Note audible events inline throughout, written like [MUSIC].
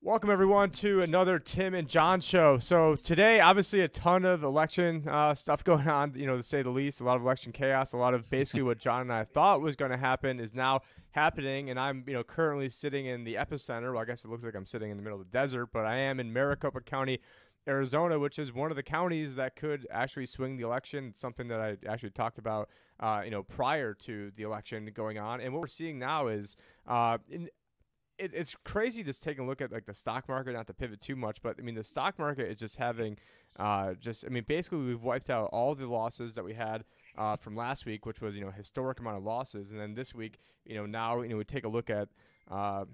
Welcome everyone to another Tim and John show. So today, obviously, a ton of election uh, stuff [LAUGHS] going on. You know, to say the least, a lot of election chaos. A lot of basically what John and I thought was going to happen is now happening. And I'm, you know, currently sitting in the epicenter. Well, I guess it looks like I'm sitting in the middle of the desert, but I am in Maricopa County, Arizona, which is one of the counties that could actually swing the election. It's something that I actually talked about, uh, you know, prior to the election going on. And what we're seeing now is, uh, in, it, it's crazy just taking a look at like the stock market, not to pivot too much, but I mean the stock market is just having, uh, just I mean basically we've wiped out all the losses that we had uh, from last week, which was you know historic amount of losses, and then this week you know now you know we take a look at. Uh,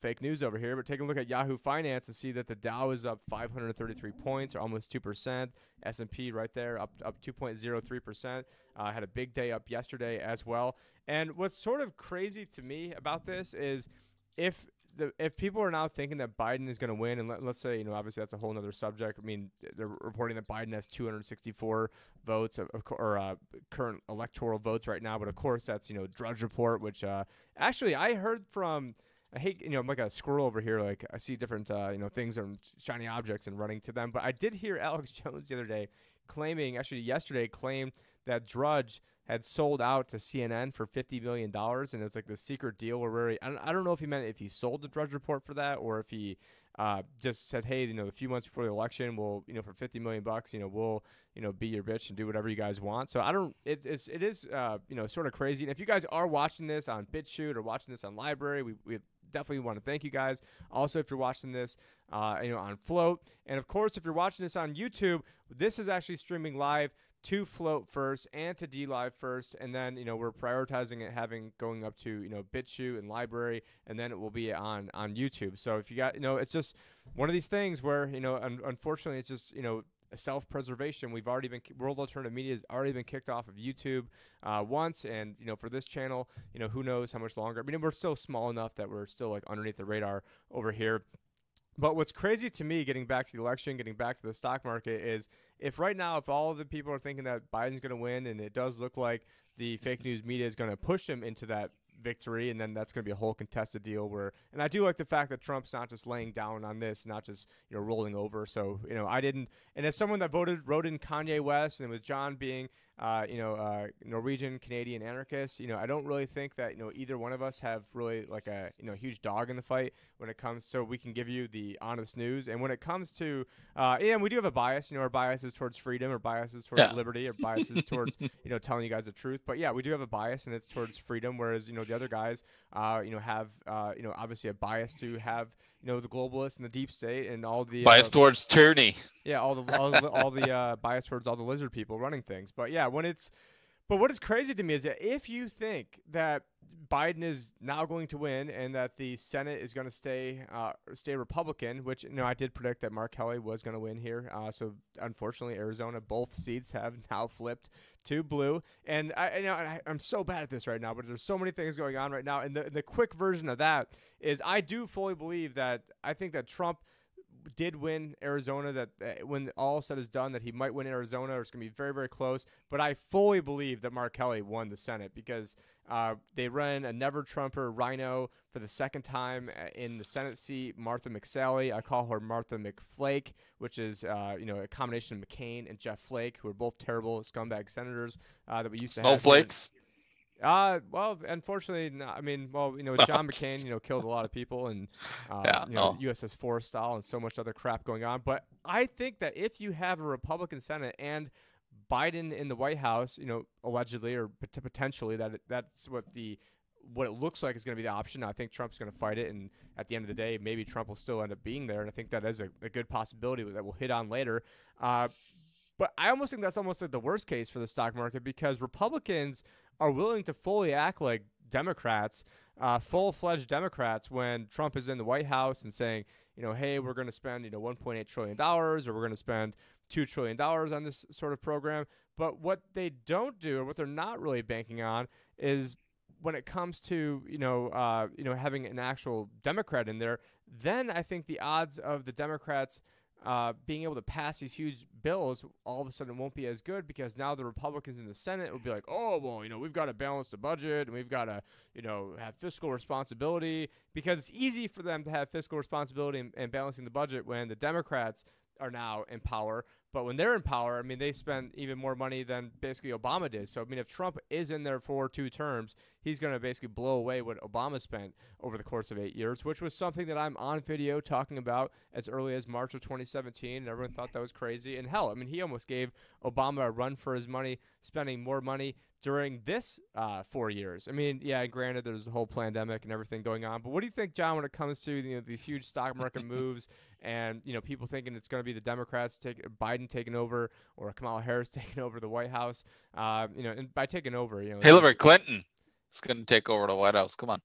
fake news over here, but take a look at Yahoo Finance and see that the Dow is up 533 points, or almost two percent. S&P right there, up up 2.03 percent. Uh, had a big day up yesterday as well. And what's sort of crazy to me about this is if the if people are now thinking that Biden is going to win, and let, us say you know obviously that's a whole other subject. I mean, they're reporting that Biden has 264 votes of, or uh, current electoral votes right now, but of course that's you know Drudge Report, which uh, actually I heard from. I hate, you know, I'm like a squirrel over here. Like I see different, uh, you know, things and shiny objects and running to them. But I did hear [LAUGHS] Alex Jones the other day claiming, actually yesterday, claimed that Drudge had sold out to CNN for fifty million dollars, and it was like the secret deal where really, I don't, know if he meant if he sold the Drudge Report for that or if he uh, just said, hey, you know, a few months before the election, we'll, you know, for fifty million bucks, you know, we'll, you know, be your bitch and do whatever you guys want. So I don't, it, it's, it is, uh, you know, sort of crazy. And if you guys are watching this on BitChute or watching this on LBRY, we, we definitely want to thank you guys. Also, if you're watching this, uh, you know, on Flote, and of course, if you're watching this on YouTube, this is actually streaming live to Flote first and to DLive first, and then you know we're prioritizing it having going up to you know BitChute and LBRY, and then it will be on on YouTube. So if you got you know it's just one of these things where you know un- unfortunately it's just you know self-preservation. We've already been World Alternative Media has already been kicked off of YouTube uh, once, and you know for this channel, you know who knows how much longer. I mean we're still small enough that we're still like underneath the radar over here. But what's crazy to me, getting back to the election, getting back to the stock market, is if right now, if all of the people are thinking that Biden's going to win, and it does look like the fake [LAUGHS] news media is going to push him into that victory, and then that's going to be a whole contested deal. Where, and I do like the fact that Trump's not just laying down on this, not just you know rolling over. So you know, I didn't, and as someone that voted wrote in Kanye West, and with John being uh, you know, uh, Norwegian Canadian anarchists. You know, I don't really think that you know either one of us have really like a you know huge dog in the fight when it comes. So we can give you the honest news. And when it comes to, uh, yeah, we do have a bias. You know, our bias is towards freedom, or biases towards yeah. liberty, or biases towards [LAUGHS] you know telling you guys the truth. But yeah, we do have a bias, and it's towards freedom. Whereas you know the other guys, uh, you know, have uh, you know obviously a bias to have you know the globalists and the deep state and all the bias uh, towards tyranny. Yeah, all the all, the, all the uh, [LAUGHS] bias towards all the lizard people running things. But yeah, when it's but what is crazy to me is that if you think that Biden is now going to win and that the Senate is going to stay uh, stay Republican, which you know I did predict that Mark Kelly was going to win here. Uh, so unfortunately, Arizona both seats have [LAUGHS] now flipped to blue, and I you know I, am so bad at this right now, but there's so many things going on right now, and the the quick version of that is I do fully believe that I think that Trump did win Arizona, that uh, when all said is done, that he might win Arizona, or it's going to be very, very close. But I fully believe that Mark Kelly won the Senate because uh, they ran a never Trumper RINO for the second time uh, in the Senate seat. Martha McSally, I call her Martha McFlake, which is uh, you know a combination of McCain and Jeff Flake, who are both terrible scumbag senators uh, that we used to have. Snowflakes. Uh, well, unfortunately, no, I mean, well, you know, [LAUGHS] John McCain, you know, killed a lot of people and, uh, yeah, you know, USS Forrestal and so much other crap going on. But I think that if you have a Republican Senate and Biden in the White House, you know, allegedly or potentially that that's what the what it looks like is going to be the option. I think Trump's going to fight it, and at the end of the day, maybe Trump will still end up being there. And I think that is a, a good possibility that we'll hit on later. Uh, but I almost think that's almost like the worst case for the stock market because Republicans are willing to fully act like Democrats, uh, full-fledged Democrats, when Trump is in the White House and saying, you know, hey, we're going to spend, you know, 1.8 trillion dollars, or we're going to spend two trillion dollars on this sort of program. But what they don't do, or what they're not really banking on, is when it comes to you know, uh, you know, having an actual Democrat in there. Then I think the odds of the Democrats uh, being able to pass these huge bills all of a sudden won't be as good because now the Republicans in the Senate will be like, oh, well, you know, we've got to balance the budget and we've got to, you know, have fiscal responsibility because it's easy for them to have fiscal responsibility and, and balancing the budget when the Democrats are now in power. But when they're in power, I mean, they spend even more money than basically Obama did. So, I mean, if Trump is in there for two terms, he's going to basically blow away what Obama spent over the course of eight years, which was something that I'm on video talking about as early as March of 2017. And everyone thought that was crazy. And hell, I mean, he almost gave Obama a run for his money, spending more money during this uh, four years. I mean, yeah, granted, there's a whole pandemic and everything going on, but what do you think, John, when it comes to you know these huge stock market [LAUGHS] moves and you know people thinking it's going to be the Democrats take Biden taking over or Kamala Harris [LAUGHS] taking over the White House? Uh, you know, and by taking over, you know, Hillary Clinton is going to take over the White House. Come on.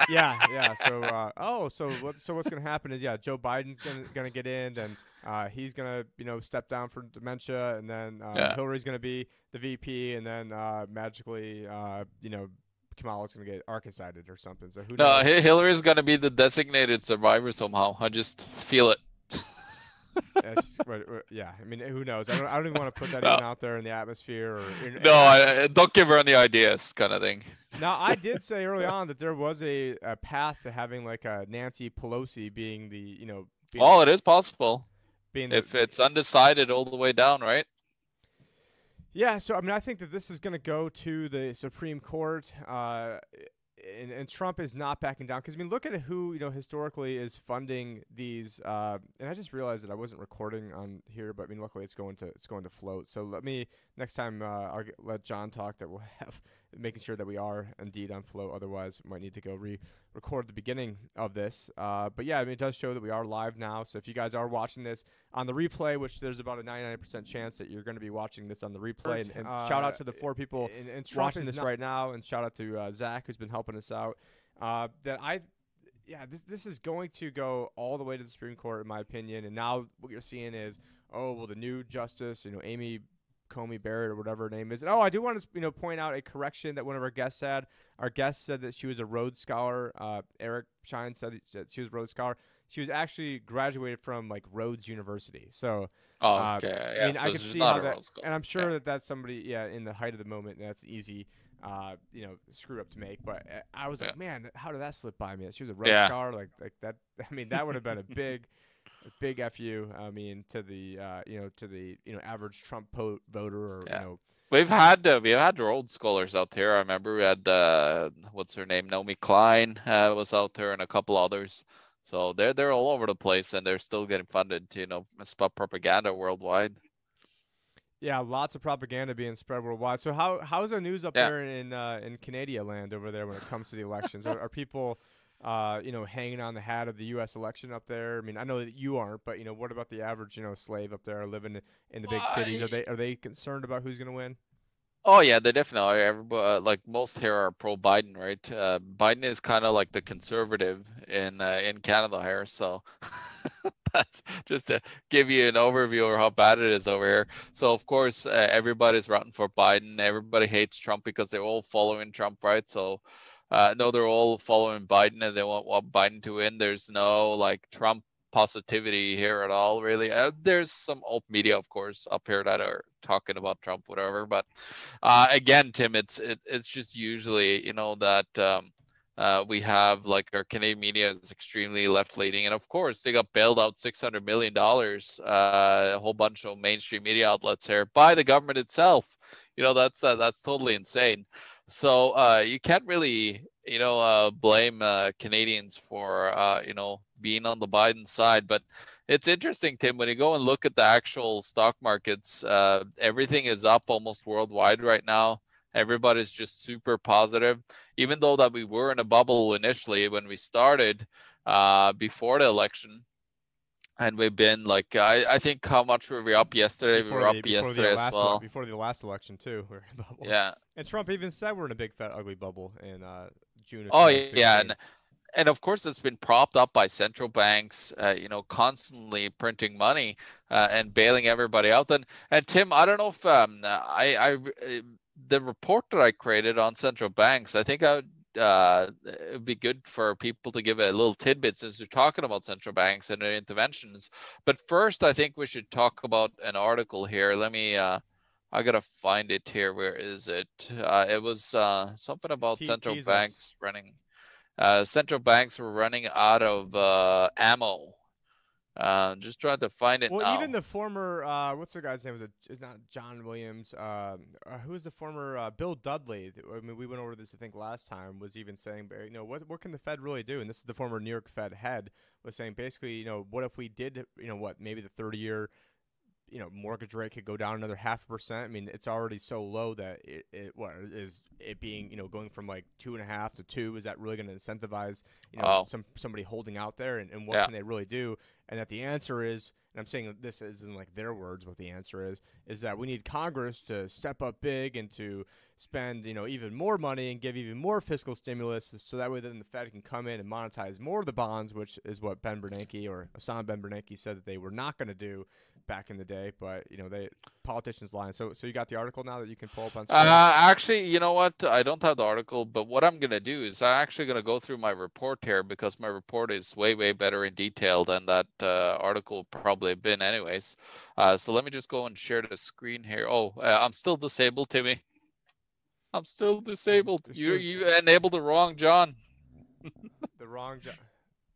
[LAUGHS] yeah, yeah. So, [LAUGHS] uh, oh, so what? So what's going to happen is, yeah, Joe Biden's going to get in, and uh, he's gonna, you know, step down for dementia, and then uh, yeah. Hillary's gonna be the VP, and then uh, magically, uh, you know, Kamala's gonna get arc-cited or something. So who? No, knows? Hillary's gonna be the designated survivor somehow. I just feel it. [LAUGHS] yeah, I mean, who knows? I don't, I don't even want to put that no. even out there in the atmosphere. Or, no, I, don't give her any ideas, kind of thing. Now, I did say early [LAUGHS] on that there was a, a path to having like a Nancy Pelosi being the, you know. Being oh, it is possible being if it's undecided all the way down, right? Yeah, so I mean, I think that this is going to go to the Supreme Court, uh, and, and, Trump is not backing down. Because I mean, look at who you know historically is funding these. Uh, and I just realized that I wasn't recording on here, but I mean, luckily it's going to it's going to Flote. So let me next time uh, I'll get, let John talk. That we'll [LAUGHS] have making sure that we are indeed on Flote. Otherwise, we might need to go re-record the beginning of this. Uh, but yeah, I mean, it does show that we are live now. So if you guys are watching this on the replay, which there's about a 99% chance that you're going to be watching this on the replay, and, and uh, shout out to the four people and, and watching this right now, and shout out to uh, Zach who's been helping us out. Uh, that I yeah, this this is going to go all the way to the Supreme Court, in my opinion. And now what you're seeing is, oh well, the new justice, you know, Amy Coney Barrett or whatever her name is. And, oh, I do want to you know point out a correction that one of our guests had. Our guest said that she was a Rhodes Scholar. Uh, Eric Shine said that she was a Rhodes Scholar. She was actually graduated from like Rhodes University. So, oh, okay, uh, yeah, I mean, so I can see how that, and I'm sure yeah. that that's somebody, yeah, in the height of the moment, that's easy, uh, you know, screw up to make. But uh, I was yeah. like, man, how did that slip by me? She was a Rhodes. Scholar, like like that. [LAUGHS] I mean, that would have been a big big fu. I mean, to the uh, you know to the you know average Trump po- voter or yeah. you know. We've had uh, we've had our old scholars out there. I remember we had uh, what's her name, Naomi Klein uh, was out there, and a couple others. So they're they're all over the place, and they're still getting funded to you know spread propaganda worldwide. Yeah, lots of propaganda being spread worldwide. So how how's the news up yeah. there in uh, in Canada land over there when it comes to the elections? are, are people uh, you know, hanging on the hat of the U.S. election up there? I mean, I know that you aren't, but you know, what about the average, you know, slave up there living in the big uh, cities? Are they are they concerned about who's going to win? Oh yeah, they definitely are. Uh, like most here are pro Biden, right? Uh, Biden is kind of like the conservative in uh, in Canada here, so [LAUGHS] that's just to give you an overview of how bad it is over here. So of course, uh, everybody's rooting for Biden. Everybody hates Trump because they're all following Trump, right? So uh, no, they're all following Biden and they want, want Biden to win. There's no like Trump positivity here at all, really. Uh, there's some alt media, of course, up here that are talking about Trump, whatever. But uh, again, Tim, it's it, it's just usually you know that um, uh, we have like our Canadian media is extremely left leaning, and of course they got bailed out six hundred million dollars, uh, a whole bunch of mainstream media outlets here by the government itself. You know that's uh, that's totally insane. So uh, you can't really, you know, uh, blame uh, Canadians for, uh, you know, being on the Biden side. But it's interesting, Tim, when you go and look at the actual stock markets, uh, everything is up almost worldwide right now. Everybody's just super positive, even though that we were in a bubble initially when we started uh, before the election and we've been like I, I think how much were we up yesterday? Before we were the, up yesterday as well. before the last election too, [LAUGHS] we are in a bubble. Yeah. And Trump even said we're in a big fat ugly bubble in uh, June. oh yeah, and and of course it's been propped up by central banks, uh, you know, constantly printing money uh, and bailing everybody out. And and Tim, I don't know if um, I I uh, the report that I created on central banks, I think I uh, it'd be good for people to give a little tidbit since we're talking about central banks and their interventions. But first, I think we should talk about an article here. Let me. Uh, I gotta find it here. Where is it? Uh, it was uh, something about central banks running. Uh, central banks were running out of uh, ammo uh, just trying to find it well, now. even the former, uh, what's the guy's name? Was it? It's not John Williams. Um, uh, who is the former uh, Bill Dudley? I mean, we went over this I think last time. Was even saying, you know, what what can the Fed really do? And this is the former New York Fed head was saying basically, you know, what if we did, you know, what maybe the 30 year you know mortgage rate could go down another half percent. I mean, it's already so low that it, it what is it being you know going from like two and a half to two? Is that really going to incentivize you know oh. some somebody holding out there? And, and what yeah. can they really do? And that the answer is, and I'm saying this isn't like their words, what the answer is, is that we need Congress to step up big and to spend you know even more money and give even more fiscal stimulus, so that way then the Fed can come in and monetize more of the bonds, which is what Ben Bernanke or Hassan Ben Bernanke said that they were not going to do back in the day, but you know they politicians lying. So so you got the article now that you can pull up on. Screen? Uh, actually, you know what? I don't have the article, but what I'm gonna do is I'm actually gonna go through my report here because my report is way way better in detail than that uh, article probably been anyways. Uh, so let me just go and share the screen here. Oh, uh, I'm still disabled, Timmy. I'm still disabled. you you enabled the wrong John. the wrong John.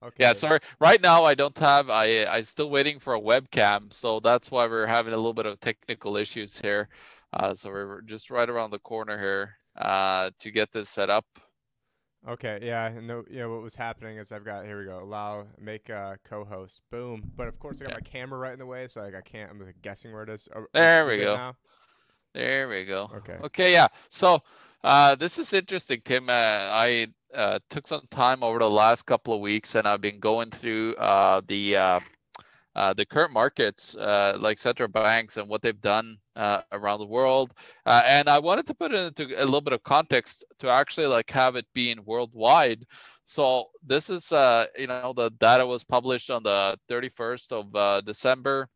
Okay. Yeah, sorry. Right now I don't have I I still waiting for a webcam, so that's why we're having a little bit of technical issues here. Uh, so we're just right around the corner here uh, to get this set up. Okay, yeah, no, yeah. What was happening is I've got here we go. Allow make a co-host. Boom. But of course I got yeah. my camera right in the way, so like I can't. I'm guessing where it is. Oh, there we go. Now? There we go. Okay. Okay, yeah. So uh, this is interesting, Tim. Uh, I uh, took some time over the last couple of weeks, and I've been going through uh, the uh, uh, the current markets, like central banks, and what they've done around the world. And I wanted to put it into a little bit of context to actually like have it being worldwide. So this is, you know, the data was published on the 31st of December.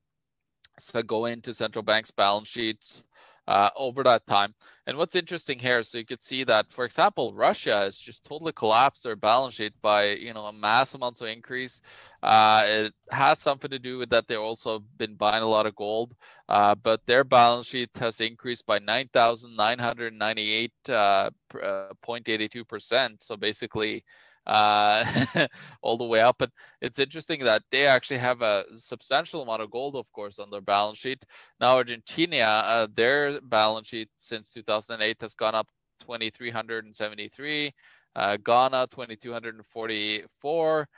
So go into central banks' balance sheets uh, over that time. And what's interesting here, so you could see that, for example, Russia has just totally collapsed their balance sheet by you know a mass amounts of increase. Uh, it has something to do with that they've also been buying a lot of gold, uh, but their balance sheet has increased by 9,998.82 uh, uh, percent. So basically, uh, [LAUGHS] all the way up. But it's interesting that they actually have a substantial amount of gold, of course, on their balance sheet. Now, Argentina, uh, their balance sheet since 2008 has gone up 2,373. Uh, Ghana 2,244.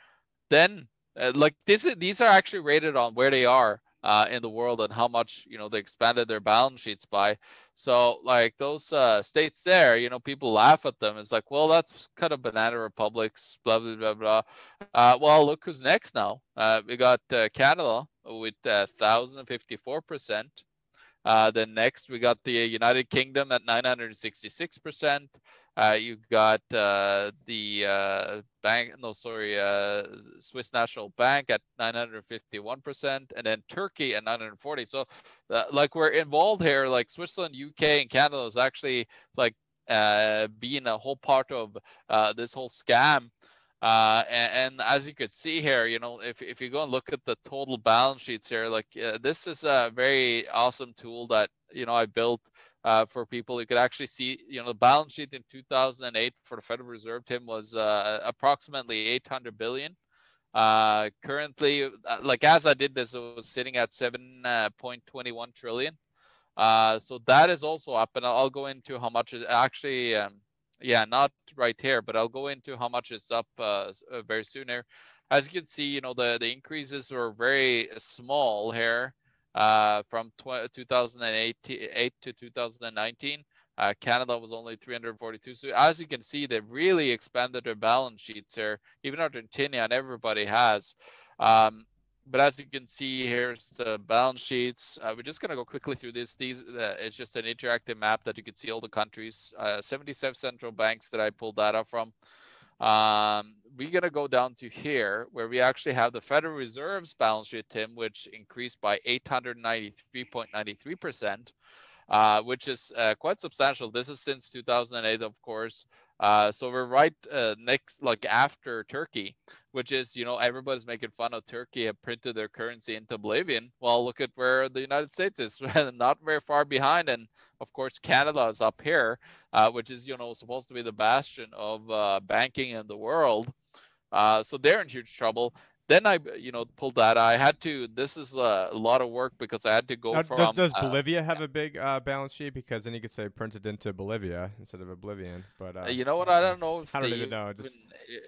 Then, uh, like this, these are actually rated on where they are uh, in the world and how much you know they expanded their balance sheets by. So like those uh, states there, you know, people laugh at them. It's like, well, that's kind of banana republics, blah blah blah blah. Uh, well, look who's next now. Uh, we got uh, Canada with uh, thousand and fifty four percent. Uh, then next we got the United Kingdom at 966 percent. Uh, you got uh, the uh, bank, no, sorry, uh, Swiss National Bank at 951%, and then Turkey at 940. So, uh, like, we're involved here, like Switzerland, UK, and Canada is actually like uh, being a whole part of this whole scam. And, and, as you could see here, you know, if, if you go and look at the total balance sheets here, like this is a very awesome tool that, you know, I built uh, for people. You could actually see, you know, the balance sheet in 2008 for the Federal Reserve, Tim, was uh, approximately 800 billion. Uh, currently, uh, like as I did this, it was sitting at 7.21 trillion. Uh, so that is also up, and I'll go into how much is actually, um, yeah, not right here, but I'll go into how much is up uh, very soon here. As you can see, you know, the, the increases were very small here uh, from 2008 to 2019. Uh, Canada was only 342. So as you can see, they've really expanded their balance sheets here. Even Argentina and everybody has. Um, but as you can see, here's the balance sheets. Uh, we're just going to go quickly through this. These uh, It's just an interactive map that you can see all the countries. Uh, 77 central banks that I pulled data from. Um, we're going to go down to here where we actually have the Federal Reserve's balance sheet, Tim, which increased by 893.93%, uh, which is uh, quite substantial. This is since 2008, of course. Uh, so we're right uh, next, like after Turkey, which is, you know, everybody's making fun of Turkey have printed their currency into oblivion. Well, look at where the United States is, [LAUGHS] not very far behind, and of course Canada is up here, uh, which is, you know, supposed to be the bastion of uh, banking in the world. Uh, so they're in huge trouble then I, you know, pulled that. I had to. This is a, lot of work because I had to go now, from. Does, does uh, Bolivia have a big uh, balance sheet? Because then you could say printed into Bolivia instead of Oblivion. But uh, you know what? I don't know. I don't even know. Just...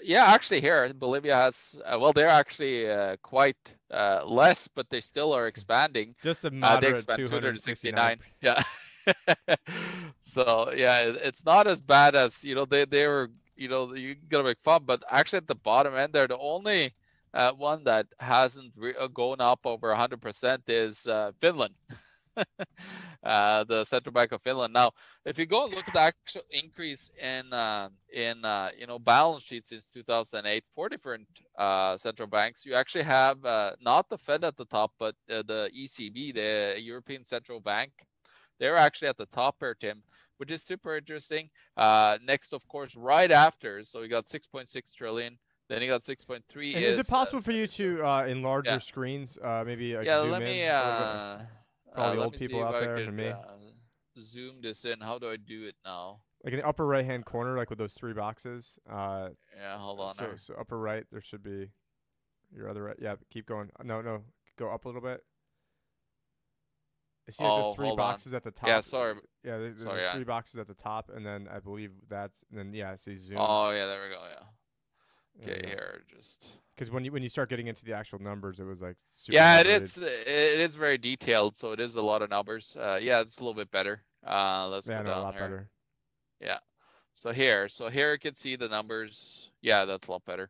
Yeah, actually, here Bolivia has. Uh, well, they're actually uh, quite uh, less, but they still are expanding. Just a moderate 269. Yeah. [LAUGHS] so yeah, it's not as bad as you know. They they were you know you gotta make fun, but actually at the bottom end, they're the only uh, one that hasn't re- uh, gone up over 100% is uh, Finland. [LAUGHS] uh, the central bank of Finland. Now, if you go look at the actual increase in uh, in uh, you know balance sheets since 2008 for different uh, central banks, you actually have uh, not the Fed at the top, but the ECB, the European Central Bank. They're actually at the top here, Tim, which is super interesting. next, of course, right after, so we got 6.6 trillion. Then you got 6.3. is, is, it possible uh, for you to uh, enlarge yeah. your screens? Uh, maybe like, yeah. Zoom let me. Uh, all the old people out there could, and me. zoom this in. How do I do it now? Like in the upper right hand corner, like with those three boxes. Uh, yeah, hold on. So, so upper right, there should be your other right. Yeah, keep going. No, no, go up a little bit. I see oh, there's three boxes on. at the top. Yeah, sorry. Yeah, there's, there's sorry, three yeah. boxes at the top, and then I believe that's and then yeah, it says zoom. Oh yeah, there we go. Yeah. Okay, yeah. here just because when you when you start getting into the actual numbers, it was like yeah, it is it is very detailed, so it is a lot of numbers. Uh, yeah, it's a little bit better. Uh, let's yeah, go no, down a lot here. better. Yeah, so here, so here you can see the numbers. Yeah, that's a lot better.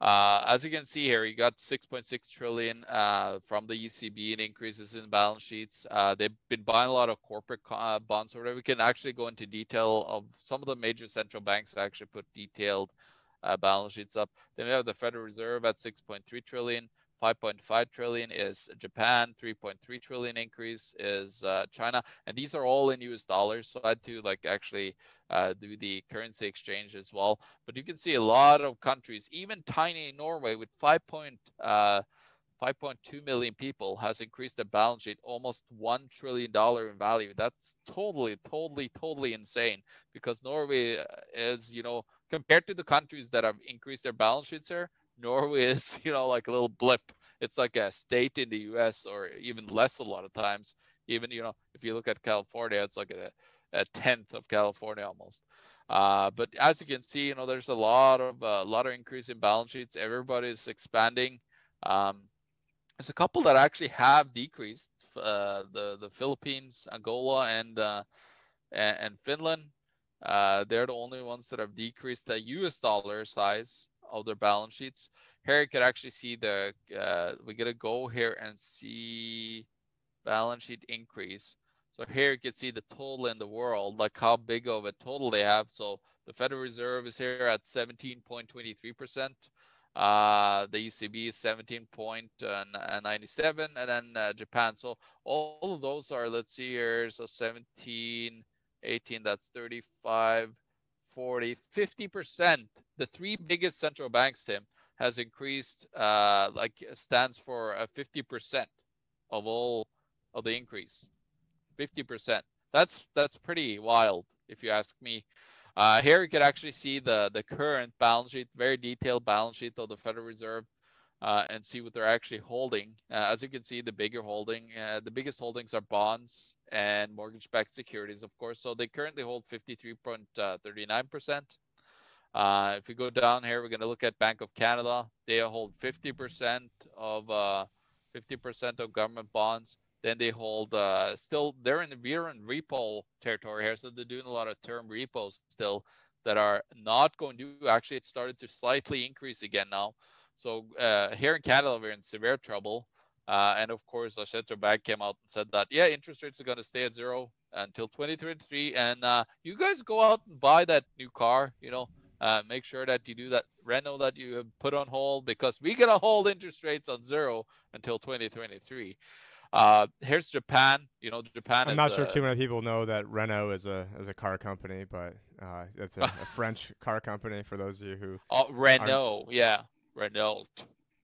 Uh, as you can see here, you got 6.6 trillion uh, from the ECB and increases in balance sheets. Uh, they've been buying a lot of corporate uh, bonds or whatever. We can actually go into detail of some of the major central banks actually put detailed uh, balance sheets up. Then we have the Federal Reserve at 6.3 trillion. 5.5 trillion is Japan, 3.3 trillion increase is uh, China, and these are all in US dollars. So I had to like actually uh, do the currency exchange as well. But you can see a lot of countries, even tiny Norway with 5. Uh, 5.2 million people has increased their balance sheet almost $1 trillion in value. That's totally, totally, totally insane because Norway is, you know, compared to the countries that have increased their balance sheets here, Norway [LAUGHS] is, you know, like a little blip. It's like a state in the US or even less a lot of times. Even, you know, if you look at California, it's like a, a tenth of California almost. Uh, but as you can see, you know, there's a lot of a uh, lot of increase in balance sheets. Everybody's expanding. Um, there's a couple that actually have decreased. Uh, the the Philippines, Angola, and uh, and, and Finland. Uh, they're the only ones that have decreased the U.S. dollar size of their balance sheets. Here you can actually see the uh, we get to go here and see balance sheet increase. So here you can see the total in the world, like how big of a total they have. So the Federal Reserve is here at 17.23 percent. Uh, the ECB is 17.97, and then uh, Japan. So all of those are, let's see here, so 17, 18, that's 35, 40, 50%. The three biggest central banks, Tim, has increased, uh, like stands for uh, 50% of all of the increase. 50%. That's that's pretty wild, if you ask me. Uh, here you can actually see the, the current balance sheet, very detailed balance sheet of the Federal Reserve uh, and see what they're actually holding. Uh, as you can see, the bigger holding, uh, the biggest holdings are bonds and mortgage-backed securities, of course. So they currently hold 53.39%. Uh, if we go down here, we're going to look at Bank of Canada. They hold 50% of 50% uh, of government bonds. Then they hold uh, still they're in we're in repo territory here, so they're doing a lot of term repos still that are not going to actually it started to slightly increase again now. So uh, here in Canada we're in severe trouble. Uh, and of course, the central bank came out and said that yeah, interest rates are going to stay at zero until 2023. And uh, you guys go out and buy that new car. You know, uh, make sure that you do that Renault that you have put on hold because we are going to hold interest rates on zero until 2023. Uh, here's Japan. You know, Japan. I'm not sure uh, too many people know that Renault is a is a car company, but uh, it's a, [LAUGHS] a French car company. For those of you who Oh, Renault. Yeah, Renault.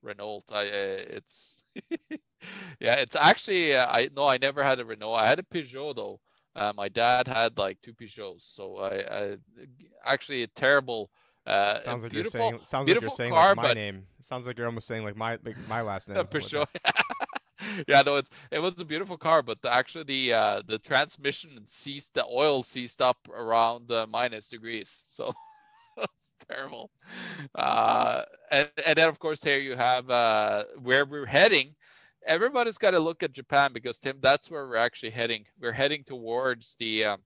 Renault. I. Uh, it's. [LAUGHS] yeah, it's actually. Uh, I no, I never had a Renault. I had a Peugeot though. Uh, my dad had like two Peugeots, so I, I actually a terrible. Uh, sounds like you're saying sounds like you're saying car, like my but name. Sounds like you're almost saying like my like my last name. [LAUGHS] Peugeot. [LAUGHS] yeah, no, it's it was a beautiful car, but the, actually the uh, the transmission seized, the oil seized up around uh, minus degrees, so [LAUGHS] terrible. Uh, and and then of course here you have uh, where we're heading. Everybody's got to look at Japan because Tim, that's where we're actually heading. We're heading towards the um,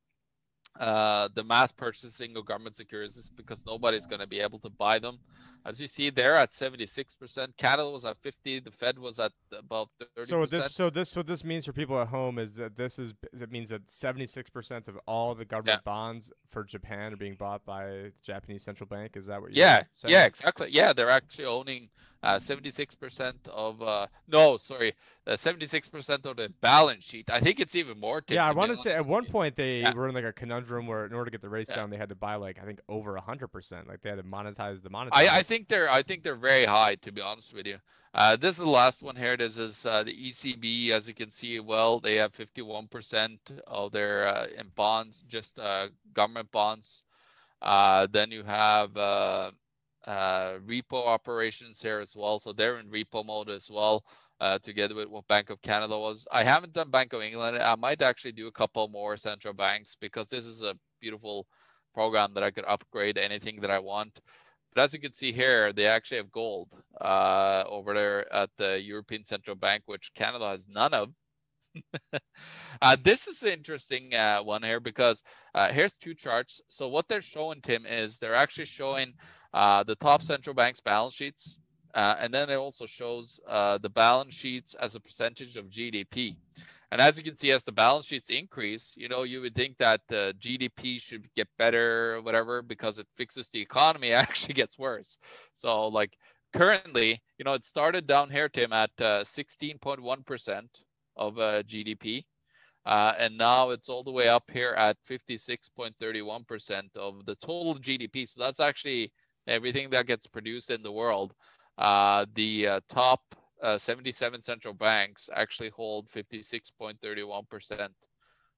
uh, the mass purchasing of government securities because nobody's going to be able to buy them. As you see, they're at 76%. Canada was at 50. The Fed was at about 30%. So this so this what this means for people at home is that this is it means that 76% of all the government bonds for Japan are being bought by the Japanese central bank. Is that what you're yeah, saying? yeah, exactly. Yeah, they're actually owning uh, 76% of uh, no, sorry, uh, 76% of the balance sheet. I think it's even more. Yeah, I want to say at one point they Yeah. were in like a conundrum where in order to get the rates Yeah. down, they had to buy like I think over hundred percent. Like they had to monetize the monetize. I, I think they're I think they're very high to be honest with you. Uh, this is the last one here. This is uh, the ECB, as you can see. Well, they have 51% of their uh, in bonds, just uh, government bonds. Uh, then you have uh, repo operations here as well. So they're in repo mode as well, together with what Bank of Canada was. I haven't done Bank of England. I might actually do a couple more central banks because this is a beautiful program that I could upgrade anything that I want. But as you can see here, they actually have gold uh, over there at the European Central Bank, which Canada has none of. [LAUGHS] uh, this is an interesting uh, one here because uh, here's two charts. So what they're showing, Tim, is they're actually showing uh, the top central banks' balance sheets, uh, and then it also shows the balance sheets as a percentage of GDP. And as you can see, as the balance sheets increase, you know, you would think that the GDP should get better or whatever because it fixes the economy. [LAUGHS] Actually gets worse. So, like currently, you know, it started down here, Tim, at uh, 16.1% of uh, GDP. Uh, and now it's all the way up here at 56.31% of the total GDP. So that's actually everything that gets produced in the world. Uh, the uh, top uh, 77 central banks actually hold 56.31%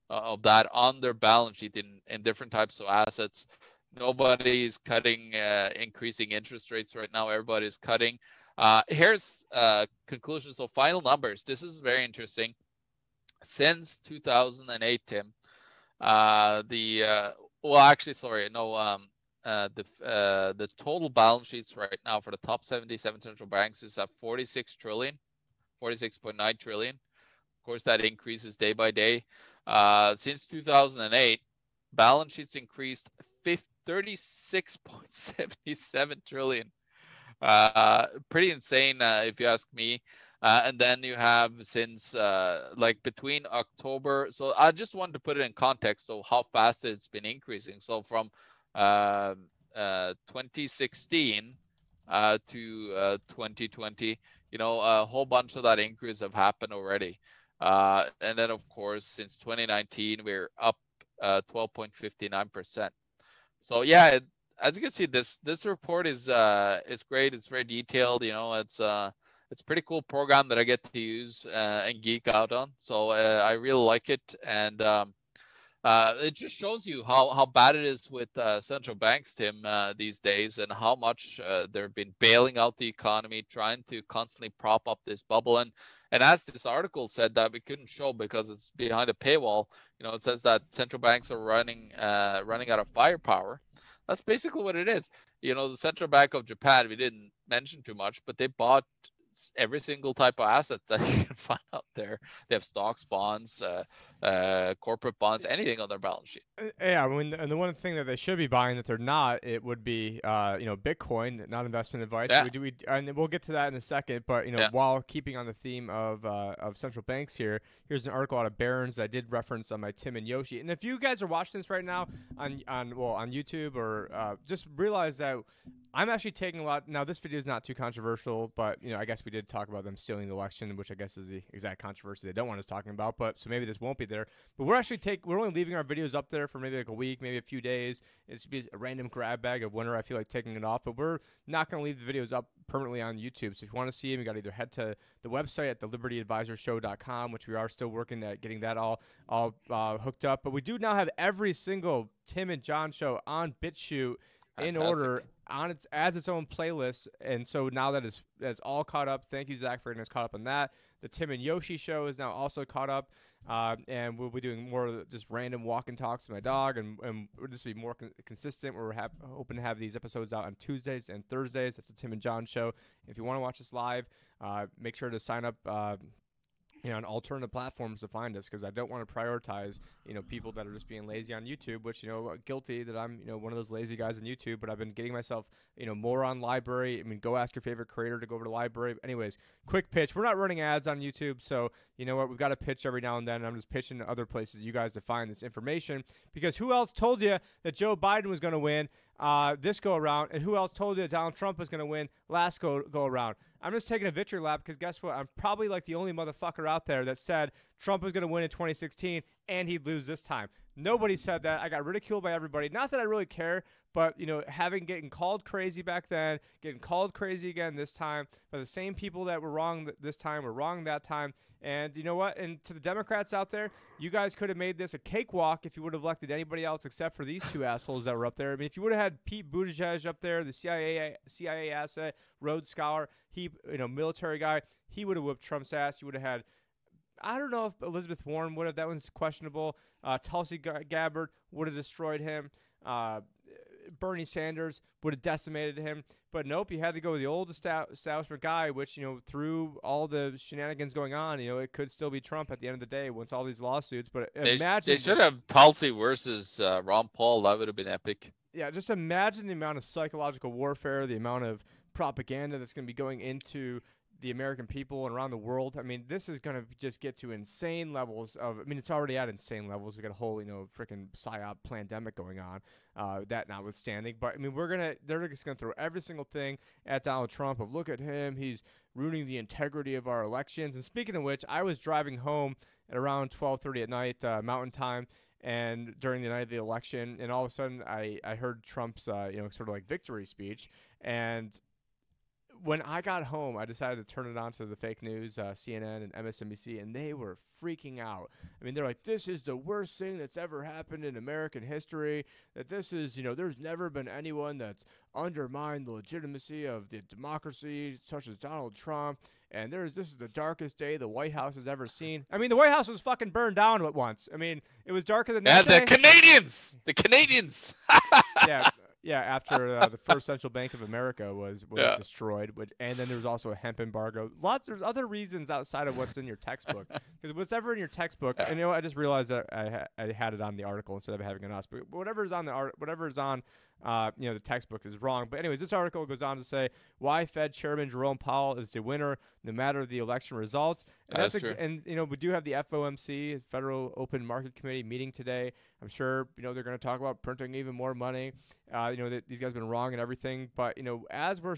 of that on their balance sheet in, in different types of assets. Nobody's cutting, uh, increasing interest rates right now. Everybody's cutting. Uh, here's uh, conclusion. So final numbers. This is very interesting. Since 2008, Tim, uh, the uh, well, actually, sorry, no, um, uh, the uh, the total balance sheets right now for the top 77 central banks is at 46 trillion, 46.9 trillion. Of course, that increases day by day. Uh, since 2008, balance sheets increased 36.77 trillion. Uh, pretty insane, uh, if you ask me. And then you have since like between October. So I just wanted to put it in context of how fast it's been increasing. So from uh, uh, 2016 uh, to uh, 2020, you know, a whole bunch of that increase have happened already. Uh, and then, of course, since 2019, we're up uh, 12.59%. So yeah, it, as you can see, this this report is uh, is great. It's very detailed. You know, it's uh, it's a pretty cool program that I get to use uh, and geek out on. So uh, I really like it, and um, uh, it just shows you how, how bad it is with uh, central banks, Tim, uh, these days, and how much uh, they've been bailing out the economy, trying to constantly prop up this bubble. And and as this article said that we couldn't show because it's behind a paywall, you know, it says that central banks are running uh, running out of firepower. That's basically what it is. You know, the central bank of Japan, we didn't mention too much, but they bought every single type of asset [LAUGHS] that you can find out there. They have stocks, bonds, uh, uh, corporate bonds, anything on their balance sheet. Uh, Yeah, I mean, and the one thing that they should be buying that they're not, it would be, uh, you know, Bitcoin, not investment advice. Yeah. We do, we, and we'll get to that in a second. But you know, Yeah. while keeping on the theme of uh, of central banks here, here's an article out of Barron's that I did reference on my Tim and Yoshi. And if you guys are watching this right now on on well on YouTube or uh, just realize that I'm actually taking a lot. Now, this video is not too controversial, but you know, I guess podcast, we did talk about them stealing the election, which I guess is the exact controversy they don't want us talking about. But so maybe this won't be there. But we're actually take we're only leaving our videos up there for maybe like a week, maybe a few days. It's be a random grab bag of winter. I feel like taking it off, but we're not going to leave the videos up permanently on YouTube. So if you want to see them, you got to either head to the website at the libertyadvisorshow.com, which we are still working at getting that all all uh, hooked up. But we do now have every single Tim and John show on BitChute in order on its as its own playlist. And so now that is that's all caught up. Thank you, Zach, for getting us caught up on that. The Tim and Yoshi show is now also caught up. Uh, and we'll be doing more just random walk and talks with my dog, and, and we'll just be more con- consistent. We're hap- hoping to have these episodes out on Tuesdays and Thursdays. That's the Tim and John show. If you want to watch us live, uh, make sure to sign up. Uh, you know, on alternative platforms to find us because I don't want to prioritize, you know, people that are just being lazy on YouTube, which, you know, uh, guilty that I'm, you know, one of those lazy guys on YouTube, but I've been getting myself, you know, more on LBRY. I mean, go ask your favorite creator to go over to LBRY. Anyways, quick pitch. We're not running ads on YouTube, so you know what? We've got to pitch every now and then. And I'm just pitching to other places you guys to find this information because who else told you that Joe Biden was going to win uh, this go around, and who else told you that Donald Trump was going to win last go go around? I'm just taking a victory lap because guess what? I'm probably like the only motherfucker out there that said Trump was going to win in 2016 and he'd lose this time. Nobody said that. I got ridiculed by everybody. Not that I really care, but you know, having getting called crazy back then, getting called crazy again this time, by the same people that were wrong this time were wrong that time. And you know what? And to the Democrats out there, you guys could have made this a cakewalk if you would have elected anybody else except for these two assholes that were up there. I mean, if you would have had Pete Buttigieg up there, the CIA CIA asset, Rhodes Scholar, he you know military guy, he would have whooped Trump's ass. You would have had I don't know if Elizabeth Warren would have. That one's questionable. Uh, Tulsi Gabbard would have destroyed him. Uh, Bernie Sanders would have decimated him. But nope, you had to go with the old estab- establishment guy, which, you know, through all the shenanigans going on, you know, it could still be Trump at the end of the day once all these lawsuits. But They, imagine. they should have Tulsi versus uh, Ron Paul. That would have been epic. yeah, just imagine the amount of psychological warfare, the amount of propaganda that's going to be going into the American people and around the world. I mean, this is going to just get to insane levels of. I mean, it's already at insane levels. We got a whole, you know, freaking psyop pandemic going on. Uh, that notwithstanding, but I mean, we're gonna. They're just going to throw every single thing at Donald Trump. Of look at him, he's ruining the integrity of our elections. And speaking of which, I was driving home at around 12:30 at night, uh, Mountain Time and during the night of the election, and all of a sudden I, I heard Trump's uh, you know sort of like victory speech, and when I got home, I decided to turn it on to the fake news, uh, CNN and MSNBC, and they were freaking out. I mean, they're like, "This is the worst thing that's ever happened in American history. That this is, you know, there's never been anyone that's undermined the legitimacy of the democracy, such as Donald Trump." And there's this is the darkest day the White House has ever seen. I mean, the White House was fucking burned down at once. I mean, it was darker than Yeah, that the day. Canadians, the Canadians. [LAUGHS] yeah, yeah. After uh, the first Central Bank of America was was Yeah. destroyed, which, and then there was also a hemp embargo. Lots. There's other reasons outside of what's in your textbook. [LAUGHS] Because whatever in your textbook, Yeah. and you know, I just realized that I, ha- I had it on the article instead of having it on us. But whatever is on the art, whatever is on, uh, you know, the textbook is wrong. But anyways, this article goes on to say why Fed Chairman Jerome Powell is the winner no matter the election results. And That's ex- true. and you know, we do have the FOMC, Federal Open Market Committee, meeting today. I'm sure you know they're going to talk about printing even more money. Uh, you know, that these guys have been wrong and everything. But you know, as we're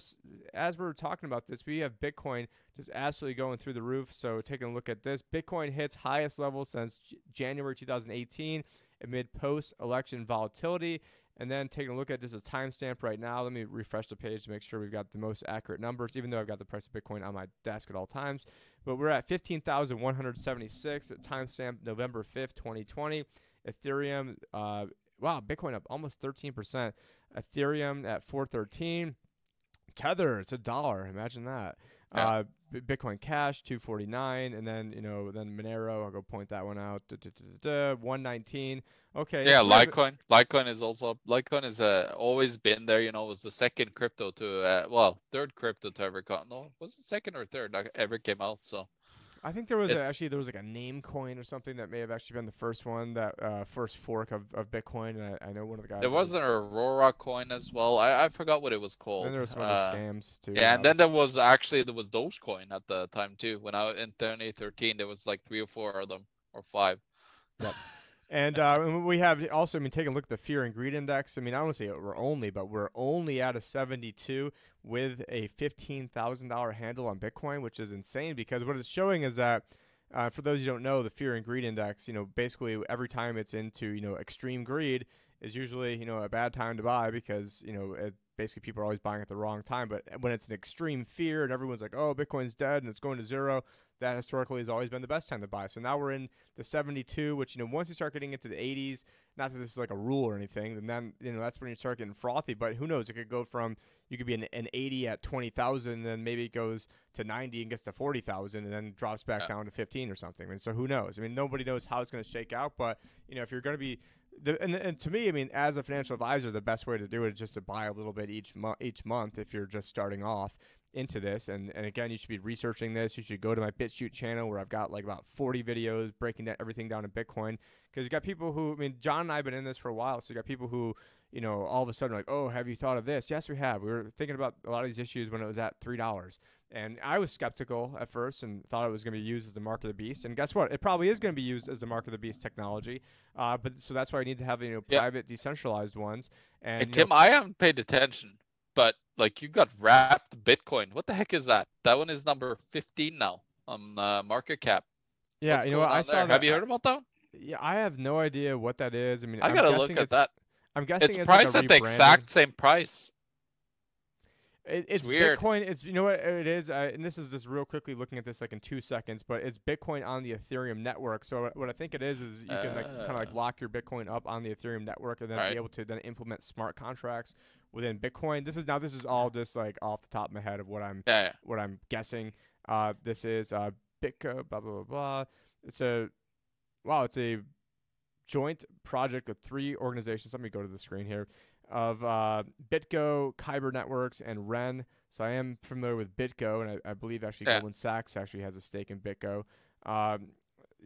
as we're talking about this, we have Bitcoin just absolutely going through the roof. So taking a look at this, Bitcoin hits highest level since J- January 2018 amid post-election volatility. And then taking a look at just a timestamp right now. Let me refresh the page to make sure we've got the most accurate numbers, even though I've got the price of Bitcoin on my desk at all times. But we're at 15,176 at timestamp November 5th, 2020. Ethereum, uh, wow, Bitcoin up almost 13%. Ethereum at 413. Tether, it's a dollar. Imagine that. Yeah. Uh, Bitcoin Cash, 249. And then, you know, then Monero, I'll go point that one out. Duh, duh, duh, 119. Okay. Yeah, Litecoin. Litecoin is also Litecoin is uh, always been there. You know, was the second crypto to uh, well, third crypto to ever come. No, was it second or third that ever came out? So I think there was a, actually there was like a Namecoin or something that may have actually been the first one that uh, first fork of, of Bitcoin. And I, I know one of the guys. there was an Auroracoin as well. I, I forgot what it was called. Then there was some Uh, other scams too. yeah, and then there was actually there was Dogecoin at the time too. When I in 2013, there was like three or four of them or five. [LAUGHS] And uh, we have also, I mean, taking a look at the fear and greed index. I mean, I don't say we're only, but we're only at a 72 with a $15,000 handle on Bitcoin, which is insane because what it's showing is that uh, for those who don't know, the fear and greed index, you know, basically every time it's into, you know, extreme greed is usually, you know, a bad time to buy because, you know, it, basically people are always buying at the wrong time. But when it's an extreme fear and everyone's like, oh, Bitcoin's dead and it's going to zero, that historically has always been the best time to buy. So now we're in the 72, which, you know, once you start getting into the 80s, not that this is like a rule or anything, then, then you know, that's when you start getting frothy. But who knows? It could go from, you could be an, an 80 at 20,000, and then maybe it goes to 90 and gets to 40,000 and then drops back yeah. down to 15 or something. I mean, so who knows? I mean, nobody knows how it's going to shake out, but, you know, if you're going to be the, and, and to me, I mean, as a financial advisor, the best way to do it is just to buy a little bit each month. Each month, if you're just starting off into this, and and again, you should be researching this. You should go to my BitChute channel where I've got like about 40 videos breaking that everything down in Bitcoin. Because you got people who, I mean, John and I have been in this for a while, so you got people who you know, all of a sudden like, oh, have you thought of this? Yes, we have. We were thinking about a lot of these issues when it was at three dollars, and I was skeptical at first and thought it was going to be used as the mark of the beast. And guess what? It probably is going to be used as the mark of the beast technology. Uh, but so that's why we need to have you know private, yep. decentralized ones. And hey, Tim, know, I haven't paid attention, but like you got wrapped Bitcoin. What the heck is that? That one is number fifteen now on uh, market cap. Yeah, What's you know what? I saw there? that. Have you heard about that? Yeah, I have no idea what that is. I mean, I gotta look at that. I'm guessing it's, it's priced like at the exact same price. It, it's, it's weird. Bitcoin. It's you know what it is, uh, and this is just real quickly looking at this like in two seconds. But it's Bitcoin on the Ethereum network. So what I think it is is you can like kind of like uh. lock your Bitcoin up on the Ethereum network, and then right. be able to then implement smart contracts within Bitcoin. This is now this is all just like off the top of my head of what I'm yeah, yeah. what I'm guessing. Uh, this is uh, Bitco blah blah blah blah. It's a wow. It's a joint project with three organizations. Let me go to the screen here of uh, BitGo, Kyber Networks, and Ren. So I am familiar with BitGo, and I, I believe actually yeah. Goldman Sachs actually has a stake in BitGo. Um,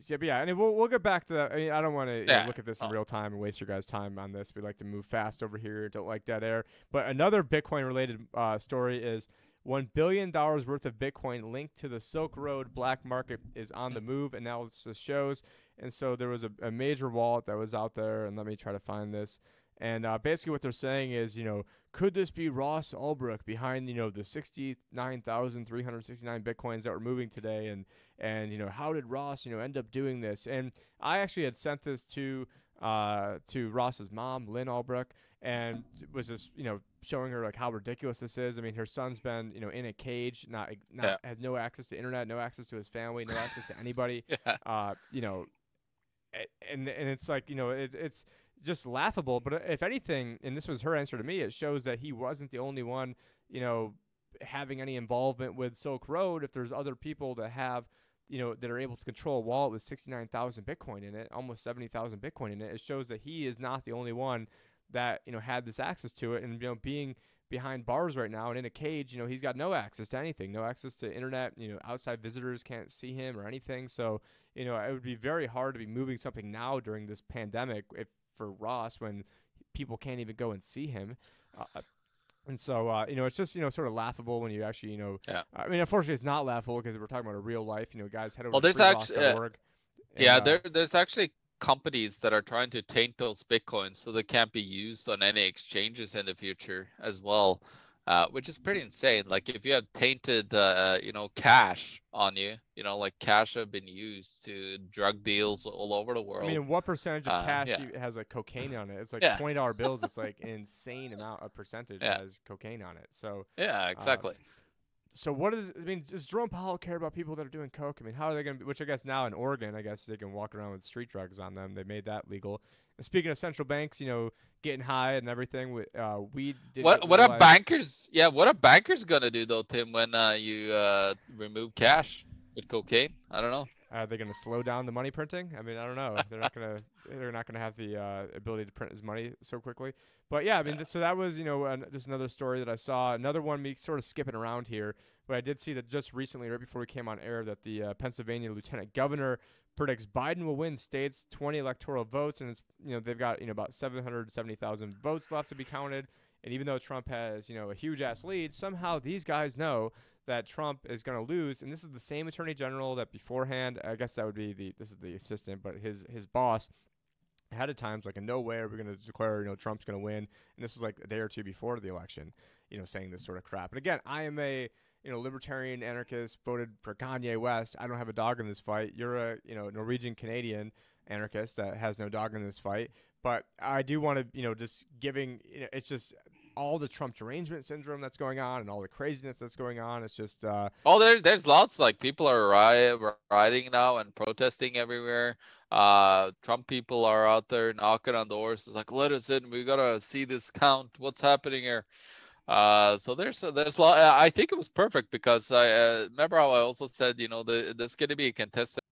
yeah, but yeah, and we'll we'll get back to that. I mean, I don't want to yeah. look at this in oh. real time and waste your guys' time on this. We like to move fast over here. Don't like dead air. But another Bitcoin-related uh, story is one billion dollars worth of Bitcoin linked to the Silk Road black market is on the move. Analysis shows, and so there was a, a major wallet that was out there. And let me try to find this. And uh, basically, what they're saying is, you know, could this be Ross Ulbricht behind, you know, the 69,369 bitcoins that were moving today? And and you know, how did Ross, you know, end up doing this? And I actually had sent this to uh, to Ross's mom, Lyn Ulbricht, and was just you know showing her like how ridiculous this is. I mean, her son's been you know in a cage, not not yeah. has no access to internet, no access to his family, no access to anybody. [LAUGHS] Yeah. Uh, you know, and and it's like you know it's it's just laughable. But if anything, and this was her answer to me, it shows that he wasn't the only one, you know, having any involvement with Silk Road. If there's other people that have, you know, that are able to control a wallet with 69,000 Bitcoin in it, almost 70,000 Bitcoin in it, it shows that he is not the only one that you know had this access to it, and you know, being behind bars right now and in a cage, you know, he's got no access to anything, no access to internet, you know, outside visitors can't see him or anything. So, you know, it would be very hard to be moving something now during this pandemic if for Ross when people can't even go and see him. Uh, and so, uh, you know, it's just, you know, sort of laughable when you actually, you know, yeah. I mean, unfortunately, it's not laughable because we're talking about a real life, you know, guys head over well, to there's actually, uh, yeah, there, there's actually companies that are trying to taint those bitcoins so they can't be used on any exchanges in the future as well uh, which is pretty insane. Like if you have tainted, uh, you know, cash on you, you know, like cash have been used to drug deals all over the world. I mean, what percentage of uh, cash uh, yeah. has like cocaine on it? It's like yeah. twenty dollar bills. It's like [LAUGHS] insane amount of percentage yeah. has cocaine on it. So yeah, exactly. Uh, so what is I mean? Does Jerome Powell care about people that are doing coke? I mean, how are they going to? Which I guess now in Oregon, I guess they can walk around with street drugs on them. They made that legal. And speaking of central banks, you know, getting high and everything, with uh, weed. Did What what are bankers? Yeah, what are bankers gonna do though, Tim? When uh, you uh, remove cash with cocaine? I don't know. Are they going to slow down the money printing? I mean, I don't know. [LAUGHS] They're not going to. They're not going to have the uh, ability to print as money so quickly. But yeah, I mean, yeah. Th- so that was you know an, just another story that I saw. Another one me sort of skipping around here, but I did see that just recently, right before we came on air, that the uh, Pennsylvania Lieutenant Governor predicts Biden will win states 20 electoral votes, and it's you know they've got you know about 770,000 votes left to be counted. And even though Trump has you know a huge ass lead, somehow these guys know that Trump is going to lose, and this is the same attorney general that beforehand, I guess that would be the this is the assistant, but his his boss ahead of times like in no way are we going to declare you know Trump's going to win, and this was like a day or two before the election, you know, saying this sort of crap. And again, I am a you know libertarian anarchist, voted for Kanye West. I don't have a dog in this fight. You're a you know Norwegian Canadian anarchist that has no dog in this fight. But I do want to you know just giving you know, it's just all the Trump derangement syndrome that's going on and all the craziness that's going on. It's just uh, oh, there's there's lots like people are riot, rioting now and protesting everywhere. Uh, Trump people are out there knocking on doors. It's like let us in. We gotta see this count. What's happening here? Uh, so there's there's a lot. I think it was perfect because I uh, remember how I also said you know the there's going to be a contestant.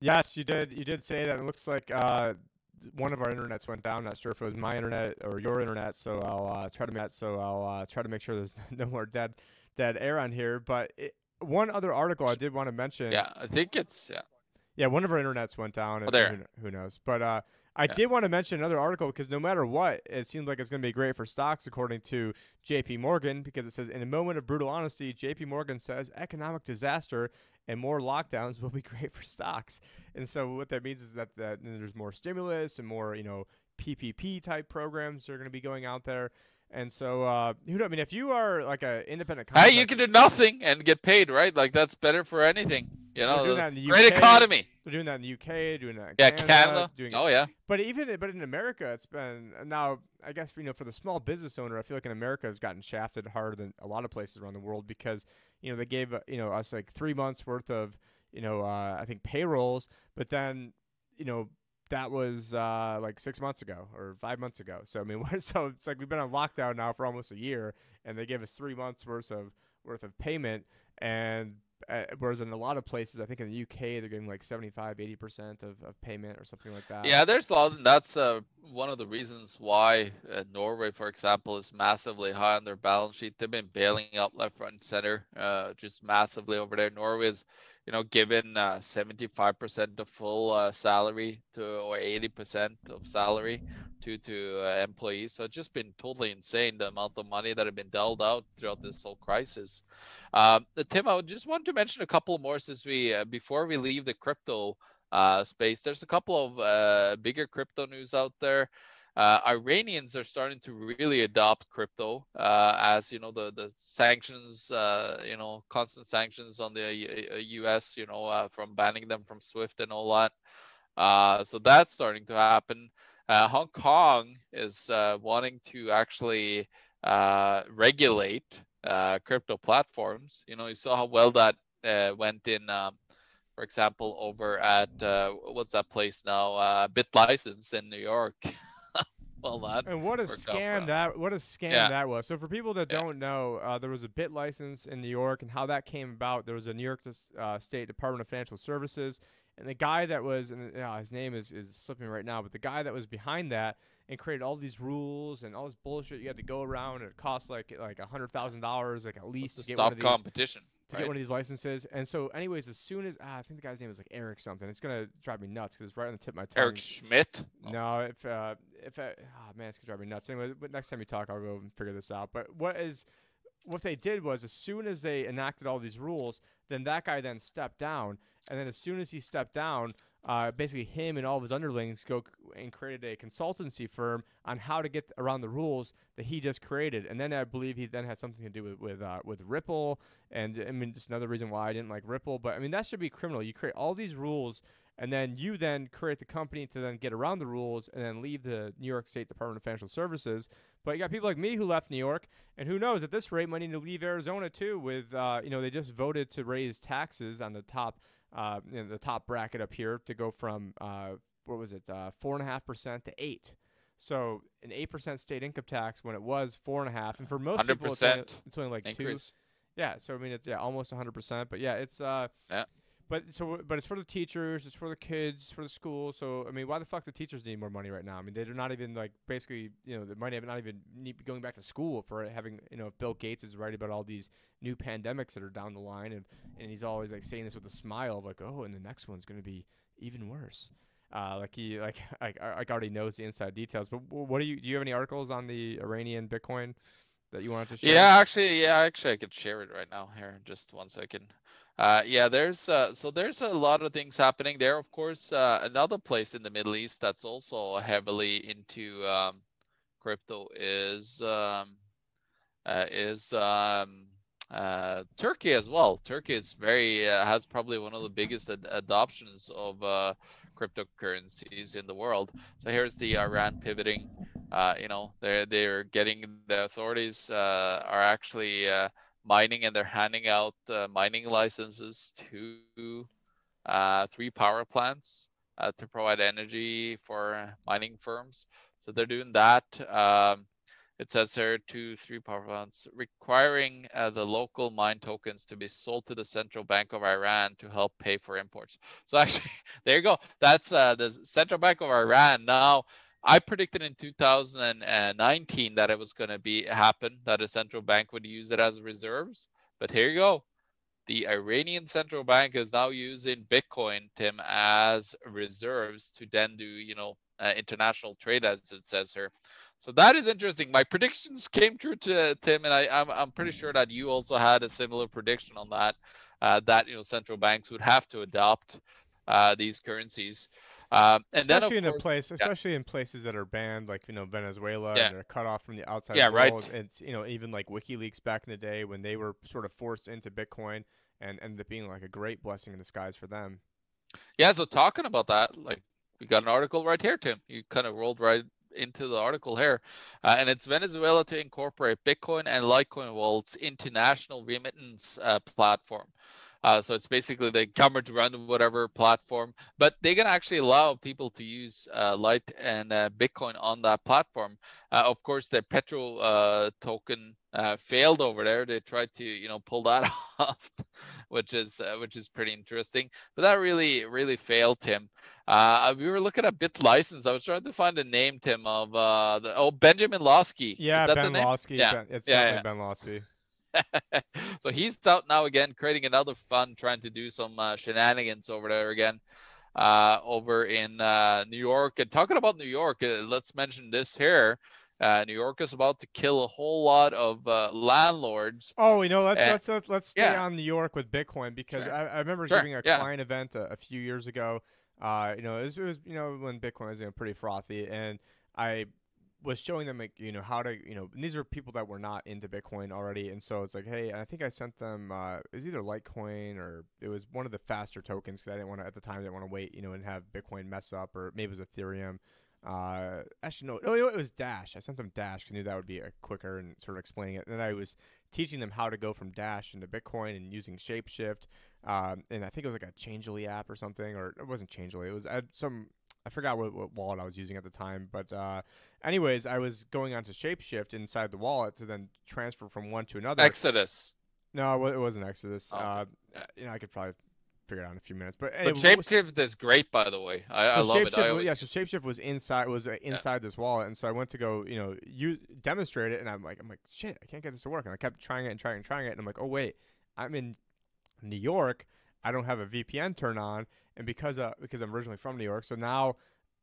Yes, you did. You did say that. It looks like uh, one of our internets went down. Not sure if it was my internet or your internet. So I'll uh, try to make so I'll uh, try to make sure there's [LAUGHS] no more dead dead air on here. But it, one other article I did want to mention. Yeah, I think it's yeah. Yeah, one of our internets went down. Oh, there. Who, who knows? But uh, I yeah. did want to mention another article because no matter what, it seems like it's going to be great for stocks, according to J.P. Morgan, because it says in a moment of brutal honesty, J.P. Morgan says economic disaster and more lockdowns will be [LAUGHS] great for stocks. And so what that means is that, that there's more stimulus and more, you know, PPP type programs are going to be going out there. And so, uh, who I mean, if you are like an independent, hey, you can do nothing and get paid, right? Like that's better for anything. You know, great UK, economy. They're doing that in the UK, doing that. In yeah, Canada. Canada. Doing oh it. yeah. But even but in America, it's been now. I guess you know for the small business owner, I feel like in America has gotten shafted harder than a lot of places around the world because you know they gave uh, you know us like three months worth of you know uh, I think payrolls, but then you know that was uh, like six months ago or five months ago. So I mean, [LAUGHS] so it's like we've been on lockdown now for almost a year, and they gave us three months worth of worth of payment, and uh, whereas in a lot of places, I think in the UK, they're getting like 75, 80% of, of payment or something like that. Yeah, there's a lot. And that's uh, one of the reasons why uh, Norway, for example, is massively high on their balance sheet. They've been bailing out left, right, and center uh, just massively over there. Norway is you know, given uh, 75% of full uh, salary to or 80% of salary to to uh, employees. So it's just been totally insane the amount of money that have been dealt out throughout this whole crisis. Um, Tim, I just want to mention a couple more since we uh, before we leave the crypto uh, space. There's a couple of uh, bigger crypto news out there. Uh, Iranians are starting to really adopt crypto uh, as you know the the sanctions, uh, you know, constant sanctions on the U.S. Uh, you know uh, from banning them from SWIFT and all that. Uh, so that's starting to happen. Hong Kong is wanting to actually regulate crypto platforms. You know, you saw how well that went in. Um, for example, over at what's that place now? BitLicense in New York. [LAUGHS] well that. And what a scam that what a scam yeah. that was. So for people that yeah. don't know, uh, there was a bit license in New York, and how that came about. There was a New York uh, State Department of Financial Services, and the guy that was, and uh, his name is is slipping right now, but the guy that was behind that and created all these rules and all this bullshit. You had to go around, and it cost like like a hundred thousand dollars, like at least to, get one of these competition to right. get one of these licenses. And so, anyways, as soon as ah, I think the guy's name is like Eric something, it's gonna drive me nuts because it's right on the tip of my tongue. Eric Schmidt. Oh. No, if uh, if I, oh man, it's gonna drive me nuts. Anyway, but next time you talk, I'll go and figure this out. But what is what they did was as soon as they enacted all these rules, then that guy then stepped down, and then as soon as he stepped down, uh, basically him and all of his underlings go and created a consultancy firm on how to get around the rules that he just created. And then I believe he then had something to do with with, uh, with Ripple. And I mean, just another reason why I didn't like Ripple. But I mean, that should be criminal. You create all these rules, and then you then create the company to then get around the rules, and then leave the New York State Department of Financial Services. But you got people like me who left New York, and who knows at this rate might need to leave Arizona too. With uh, you know, they just voted to raise taxes on the top uh, know, the top bracket up here to go from uh, what was it, uh, four and a half percent to eight. So an eight percent state income tax when it was four and a half, and for most people it's only, it's only like increase. two. Yeah, so I mean it's yeah almost hundred percent, but yeah it's uh yeah but so, but it's for the teachers, it's for the kids, for the school. So, I mean, why the fuck the teachers need more money right now? I mean, they're not even like basically, you know, they might not even need going back to school for having, you know, if Bill Gates is right about all these new pandemics that are down the line, and and he's always like saying this with a smile, like, oh, and the next one's gonna be even worse. Uh, like he like [LAUGHS] like, like already knows the inside details. But what do you do? You have any articles on the Iranian Bitcoin? that you wanted to share? Yeah, actually, yeah, actually, I could share it right now. Here, just one second. Uh, yeah, there's uh, so there's a lot of things happening there. Of course, uh, another place in the Middle East that's also heavily into um, crypto is um, uh, is um, uh, Turkey as well. Turkey is very uh, has probably one of the biggest ad- adoptions of cryptocurrencies in the world. So here's the Iran pivoting. You know, they're they're getting the authorities are actually mining and they're handing out uh, mining licenses to uh, three power plants uh, to provide energy for mining firms. So they're doing that. Um, it says here two, three power plants requiring uh, the local mine tokens to be sold to the central bank of Iran to help pay for imports. So [LAUGHS] actually, there you go. That's uh, the central bank of Iran. Now, I predicted in 2019 that it was going to be happen that a central bank would use it as reserves. But here you go. The Iranian central bank is now using Bitcoin, Tim, as reserves to then do, you know, uh, international trade, as it says here. So that is interesting. My predictions came true to Tim, and I, I'm I'm pretty sure that you also had a similar prediction on that. Uh, that you know central banks would have to adopt uh, these currencies. Um, and especially then, in course, a place, especially yeah. in places that are banned, like you know Venezuela, yeah. and they're cut off from the outside yeah, world. Right. It's you know even like WikiLeaks back in the day when they were sort of forced into Bitcoin and ended up being like a great blessing in disguise for them. Yeah. So talking about that, like we got an article right here, Tim. You kind of rolled right into the article here, uh, and it's Venezuela to incorporate Bitcoin and Litecoin wallets into national remittance uh, platform. Uh, so it's basically the government run whatever platform, but they're gonna actually allow people to use uh, Lite and uh, Bitcoin on that platform. Uh, of course, the petro uh, token uh, failed over there. They tried to you know pull that [LAUGHS] off, which is which is pretty interesting. But that really really failed, Tim. we were looking at BitLicense. I was trying to find the name, Tim, of the oh Benjamin Lawsky. Yeah, Ben Lawsky. Yeah, ben, it's yeah, yeah. Ben Lawsky. [LAUGHS] so he's out now again, creating another fund, trying to do some uh, shenanigans over there again, uh, over in uh, New York. And talking about New York, uh, let's mention this here. Uh, New York is about to kill a whole lot of uh, landlords. Oh, you know, let's and, let's let's, let's stay yeah. on New York with Bitcoin because sure. I, I, remember sure. giving a yeah. client event a, a, few years ago. you know, it was, it was you know when Bitcoin was you know, pretty frothy, and I was showing them like you know how to you know these are people that were not into Bitcoin already, and so it's like hey, I think I sent them uh, it was either Litecoin or it was one of the faster tokens because I didn't want to at the time I didn't want to wait you know and have Bitcoin mess up or maybe it was Ethereum. Uh, actually no, no, it was Dash. I sent them Dash. I knew that would be a quicker and sort of explaining it. And then I was teaching them how to go from Dash into Bitcoin and using Shapeshift. Um, and I think it was like a Changelly app or something, or it wasn't Changelly. It was some I forgot what, what, wallet I was using at the time, but uh, anyways, I was going on to Shapeshift inside the wallet to then transfer from one to another. Exodus. No, it wasn't Exodus. Oh, uh, you know, I could probably figure it out in a few minutes. But, But anyway, Shapeshift is great, by the way. I, I love it. I was- always yeah, so Shapeshift was inside was uh, inside this wallet, and so I went to go, you know, you demonstrate it, and I'm like, I'm like, shit, I can't get this to work, and I kept trying it and trying and trying it, and I'm like, oh wait, I'm in New York, I don't have a VPN turned on, and because uh because I'm originally from New York, so now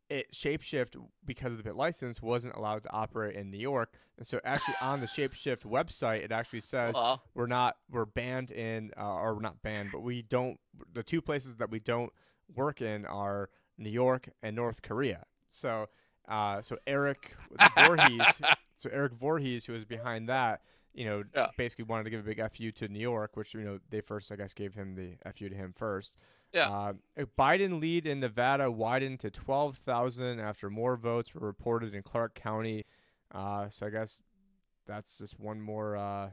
it Shapeshift because of the bit license wasn't allowed to operate in New York, and so actually on the [LAUGHS] Shapeshift website it actually says Aw. we're not we're banned in uh, or we're not banned, but we don't the two places that we don't work in are New York and North Korea. So uh, so Erik [LAUGHS] Voorhees, so Erik Voorhees, who was behind that, you know, Yeah. basically wanted to give a big fu to New York, which you know they first I guess gave him the fu to him first. Yeah. Uh, Biden lead in Nevada widened to 12,000 after more votes were reported in Clark County. Uh, so I guess that's just one more uh,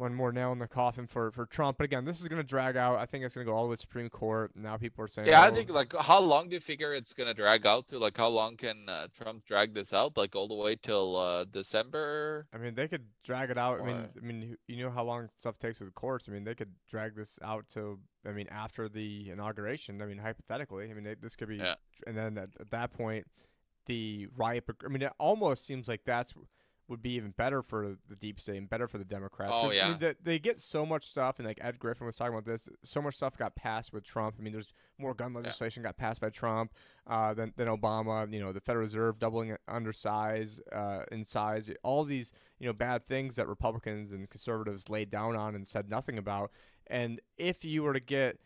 one more nail in the coffin for, for Trump. But again, this is going to drag out. I think it's going to go all the way to Supreme Court. Now people are saying, Yeah, I oh, think like how long do you figure it's gonna drag out to? Like how long can uh, Trump drag this out? Like all the way till uh, December? I mean, they could drag it out. I mean, I mean, you know how long stuff takes with the courts. I mean, they could drag this out till I mean after the inauguration. I mean, hypothetically, I mean, they, this could be, Yeah. and then at, at that point, the riot. I mean, it almost seems like that's would be even better for the deep state and better for the Democrats. Oh, 'Cause, I yeah. mean, they, they get so much stuff, and like Ed Griffin was talking about this. So much stuff got passed with Trump. I mean, there's more gun legislation got passed by Trump uh, than than Obama. You know, the Federal Reserve doubling under size uh, in size. All these you know bad things that Republicans and conservatives laid down on and said nothing about. And if you were to get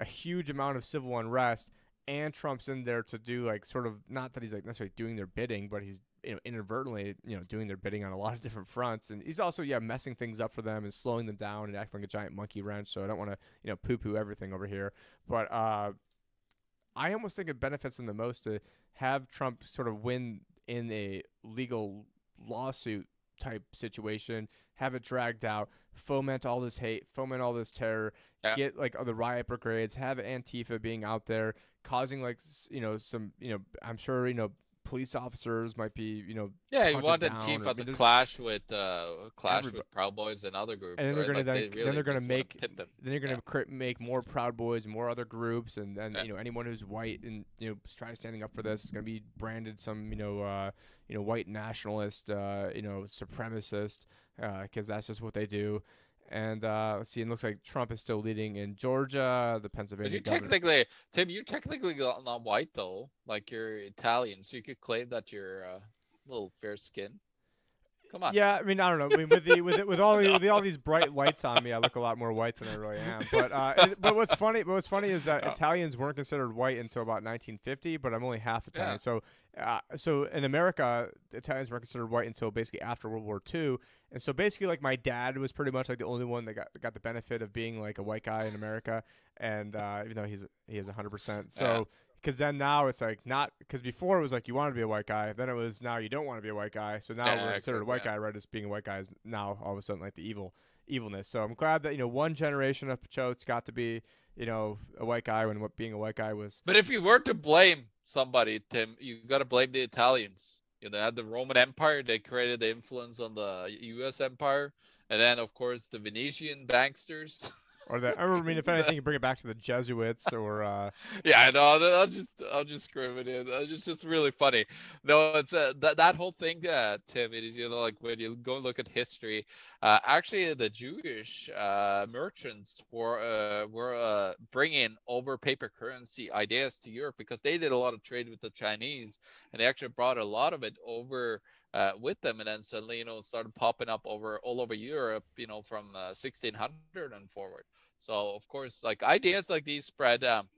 a huge amount of civil unrest and Trump's in there to do like sort of not that he's like necessarily doing their bidding, but he's you know inadvertently you know doing their bidding on a lot of different fronts, and he's also yeah messing things up for them and slowing them down and acting like a giant monkey wrench. So I don't want to you know poo poo everything over here, but uh, I almost think it benefits them the most to have Trump sort of win in a legal lawsuit type situation, have it dragged out, foment all this hate, foment all this terror, Yeah. get like the riot brigades, have Antifa being out there causing like you know some you know I'm sure you know police officers might be you know Yeah, you want down, or- I mean, to clash with uh, clash Everybo- with Proud Boys and other groups. and then they're right? gonna Like, then, they then really they're gonna make them. then you're gonna Yeah. make more Proud Boys, more other groups, and then Yeah. you know anyone who's white and you know trying standing up for this is gonna be branded some you know uh, you know white nationalist, uh, you know supremacist, because that's just what they do. And uh, let's see, it looks like Trump is still leading in Georgia, the Pennsylvania. But you governor. technically, Tim, you're technically not white though. Like you're Italian, so you could claim that you're uh, a little fair skin. Come on. Yeah, I mean, I don't know. I mean, with the with, the, with all the, with all these bright lights on me, I look a lot more white than I really am. But uh, it- but what's funny, but what's funny is that Oh. Italians weren't considered white until about 1950. But I'm only half Italian, Yeah. so uh, so in America, Italians weren't considered white until basically after World War II. And so basically, like my dad was pretty much like the only one that got got the benefit of being like a white guy in America, and uh, even though he's he is 100. percent So. Because then now it's like not because before it was like you wanted to be a white guy, then it was now you don't want to be a white guy. So now Yeah, we're considered a white yeah. guy, right? As being a white guy is now all of a sudden like the evil evilness. So I'm glad that you know one generation of Pachotes got to be you know a white guy when what being a white guy was. But if you were to blame somebody, Tim, you got to blame the Italians. You know, they had the Roman Empire. They created the influence on the U.S. Empire, and then of course the Venetian banksters. [LAUGHS] Or that, I mean, if anything, you bring it back to the Jesuits or uh, [LAUGHS] yeah, I know. I'll just I'll just scream it in. Uh, It's just really funny. No, it's uh, that that whole thing, uh, Tim. It is you know like when you go and look at history. Uh, actually, the Jewish uh, merchants were uh, were uh, bringing over paper currency ideas to Europe because they did a lot of trade with the Chinese, and they actually brought a lot of it over. Uh, with them, and then suddenly, you know, started popping up over all over Europe, you know, from uh, 1600 and forward. So, of course, like ideas like these spread um,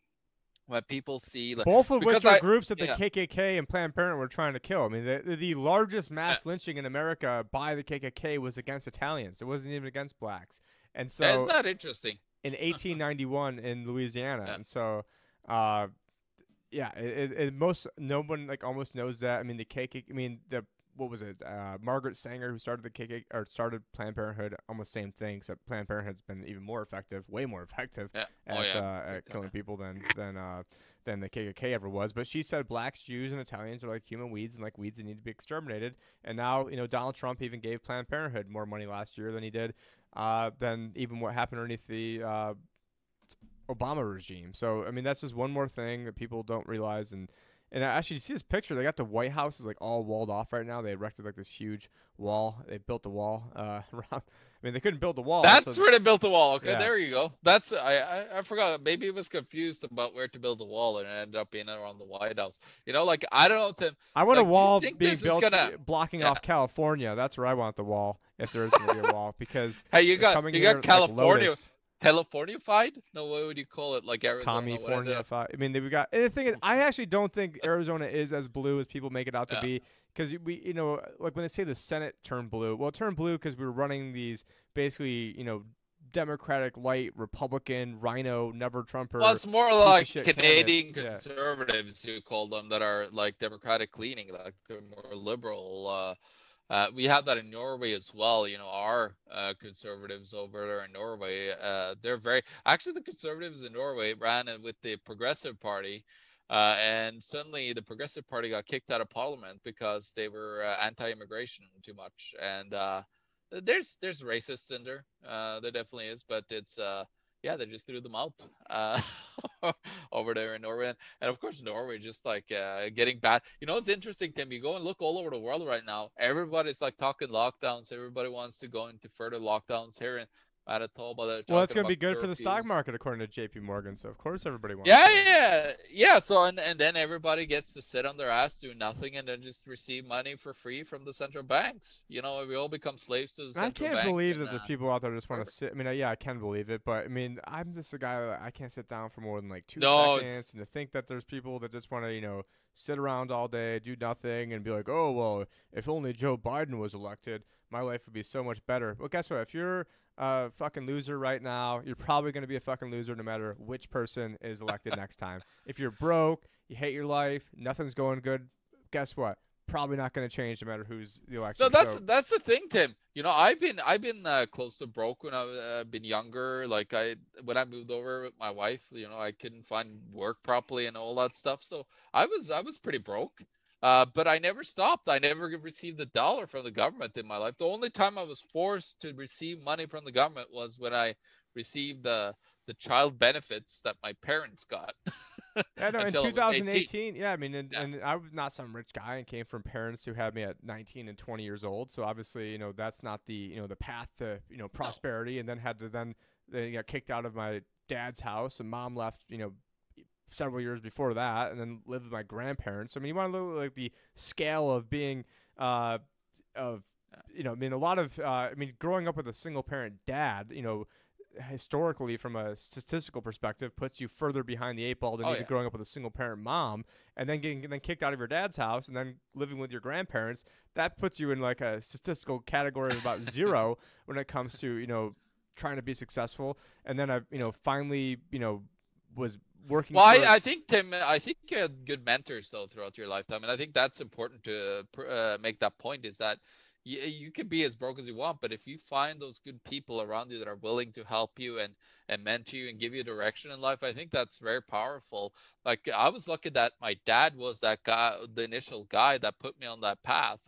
when people see like both of which are I- groups that the. KKK and Planned Parenthood were trying to kill. I mean, the, the largest mass lynching in America by the KKK was against Italians. It wasn't even against blacks. And so isn't that interesting? in 1891 in Louisiana, Yeah. and so, uh, yeah, it, it, it most no one like almost knows that. I mean, the KKK. I mean the what was it? Uh, Margaret Sanger, who started the KK or started Planned Parenthood, almost same thing. Except Planned Parenthood's been even more effective, way more [LAUGHS] effective Yeah. at, oh yeah. uh, at killing people than than uh, than the KKK ever was. But she said blacks, Jews, and Italians are like human weeds, and like weeds that need to be exterminated. And now, you know, Donald Trump even gave Planned Parenthood more money last year than he did uh, than even what happened underneath the uh, Obama regime. So I mean, that's just one more thing that people don't realize. And and actually, you see this picture? They got the White House is like all walled off right now. They erected like this huge wall. They built the wall uh, [LAUGHS] around. I mean, they couldn't build the wall. That's so- where they built the wall. Okay, Yeah. there you go. That's I, I I forgot. Maybe it was confused about where to build the wall, and it ended up being around the White House. You know, like I don't know, Tim. I want Like, a wall being built gonna- blocking Yeah. off California. That's where I want the wall. If there is going to be a wall, because Hey, you got you got like California, locusts. Californified? No, what would you call it? Like Arizona? California. I, mean, we got. And the thing is, I actually don't think Arizona is as blue as people make it out to Yeah. be. Because we, you know, like when they say the Senate turned blue, well, it turned blue because we were running these basically, you know, Democratic light Republican RINO never Trumper. Well, it's more like Canadian candidates, yeah. conservatives, you call them, that are like democratic leaning, like they're more liberal. Uh, uh, we have that in Norway as well. You know, our uh, conservatives over there in Norway, uh, they're very actually the conservatives in Norway ran with the Progressive Party. Uh, and suddenly the Progressive Party got kicked out of Parliament because they were uh, anti-immigration too much. And uh, there's there's racists in there. There definitely is, but it's yeah, they just threw them out uh, [LAUGHS] over there in Norway, and, and of course Norway just like uh, getting bad. You know, it's interesting, Tim. You go and look all over the world right now. Everybody's like talking lockdowns. Everybody wants to go into further lockdowns here, and Manitoba. Well, it's going to be good for the stock market, according to J.P. Morgan. So of course everybody wants. Yeah, yeah, yeah. So and and then everybody gets to sit on their ass, do nothing, and then just receive money for free from the central banks. You know, we all become slaves to the central banks. I can't believe and, that there's uh, people out there just want to sit. I mean, uh, yeah, I can believe it, but I mean, I'm just a guy that I can't sit down for more than like two no, seconds, it's... and to think that there's people that just want to, you know, sit around all day, do nothing, and be like, oh well, if only Joe Biden was elected, my life would be so much better. Well, guess what? If you're a fucking loser right now. You're probably going to be a fucking loser no matter which person is elected [LAUGHS] next time. If you're broke, you hate your life, nothing's going good, guess what? Probably not going to change no matter who's the election. No, that's so, that's the thing, Tim. You know, I've been I've been uh, close to broke when I've uh, been younger. Like I when I moved over with my wife, you know, I couldn't find work properly and all that stuff. So I was I was pretty broke. Uh, but I never stopped. I never received a dollar from the government in my life. The only time I was forced to receive money from the government was when I received the the child benefits that my parents got. [LAUGHS] yeah, no, in 2018, yeah, I mean, and, yeah. and I was not some rich guy and came from parents who had me at 19 and 20 years old. So obviously, you know, that's not the you know the path to you know prosperity. No. And then had to then they got kicked out of my dad's house, and mom left, you know, several years before that, and then lived with my grandparents. I mean, you want to look like the scale of being, uh, of you know, I mean, a lot of, uh, I mean, growing up with a single parent dad, you know, historically from a statistical perspective puts you further behind the eight ball than oh, even yeah. growing up with a single parent mom and then getting then kicked out of your dad's house and then living with your grandparents that puts you in like a statistical category of about [LAUGHS] zero when it comes to you know trying to be successful and then i you know finally you know was working. Well, I, I, think Tim, I think you had good mentors though throughout your lifetime, and I think that's important to uh, make that point. Is that you, eh, you can be as broke as you want, but if you find those good people around you that are willing to help you and and mentor you and give you direction in life, I think that's very powerful. Like I was lucky that my dad was that guy, the initial guy that put me on that path.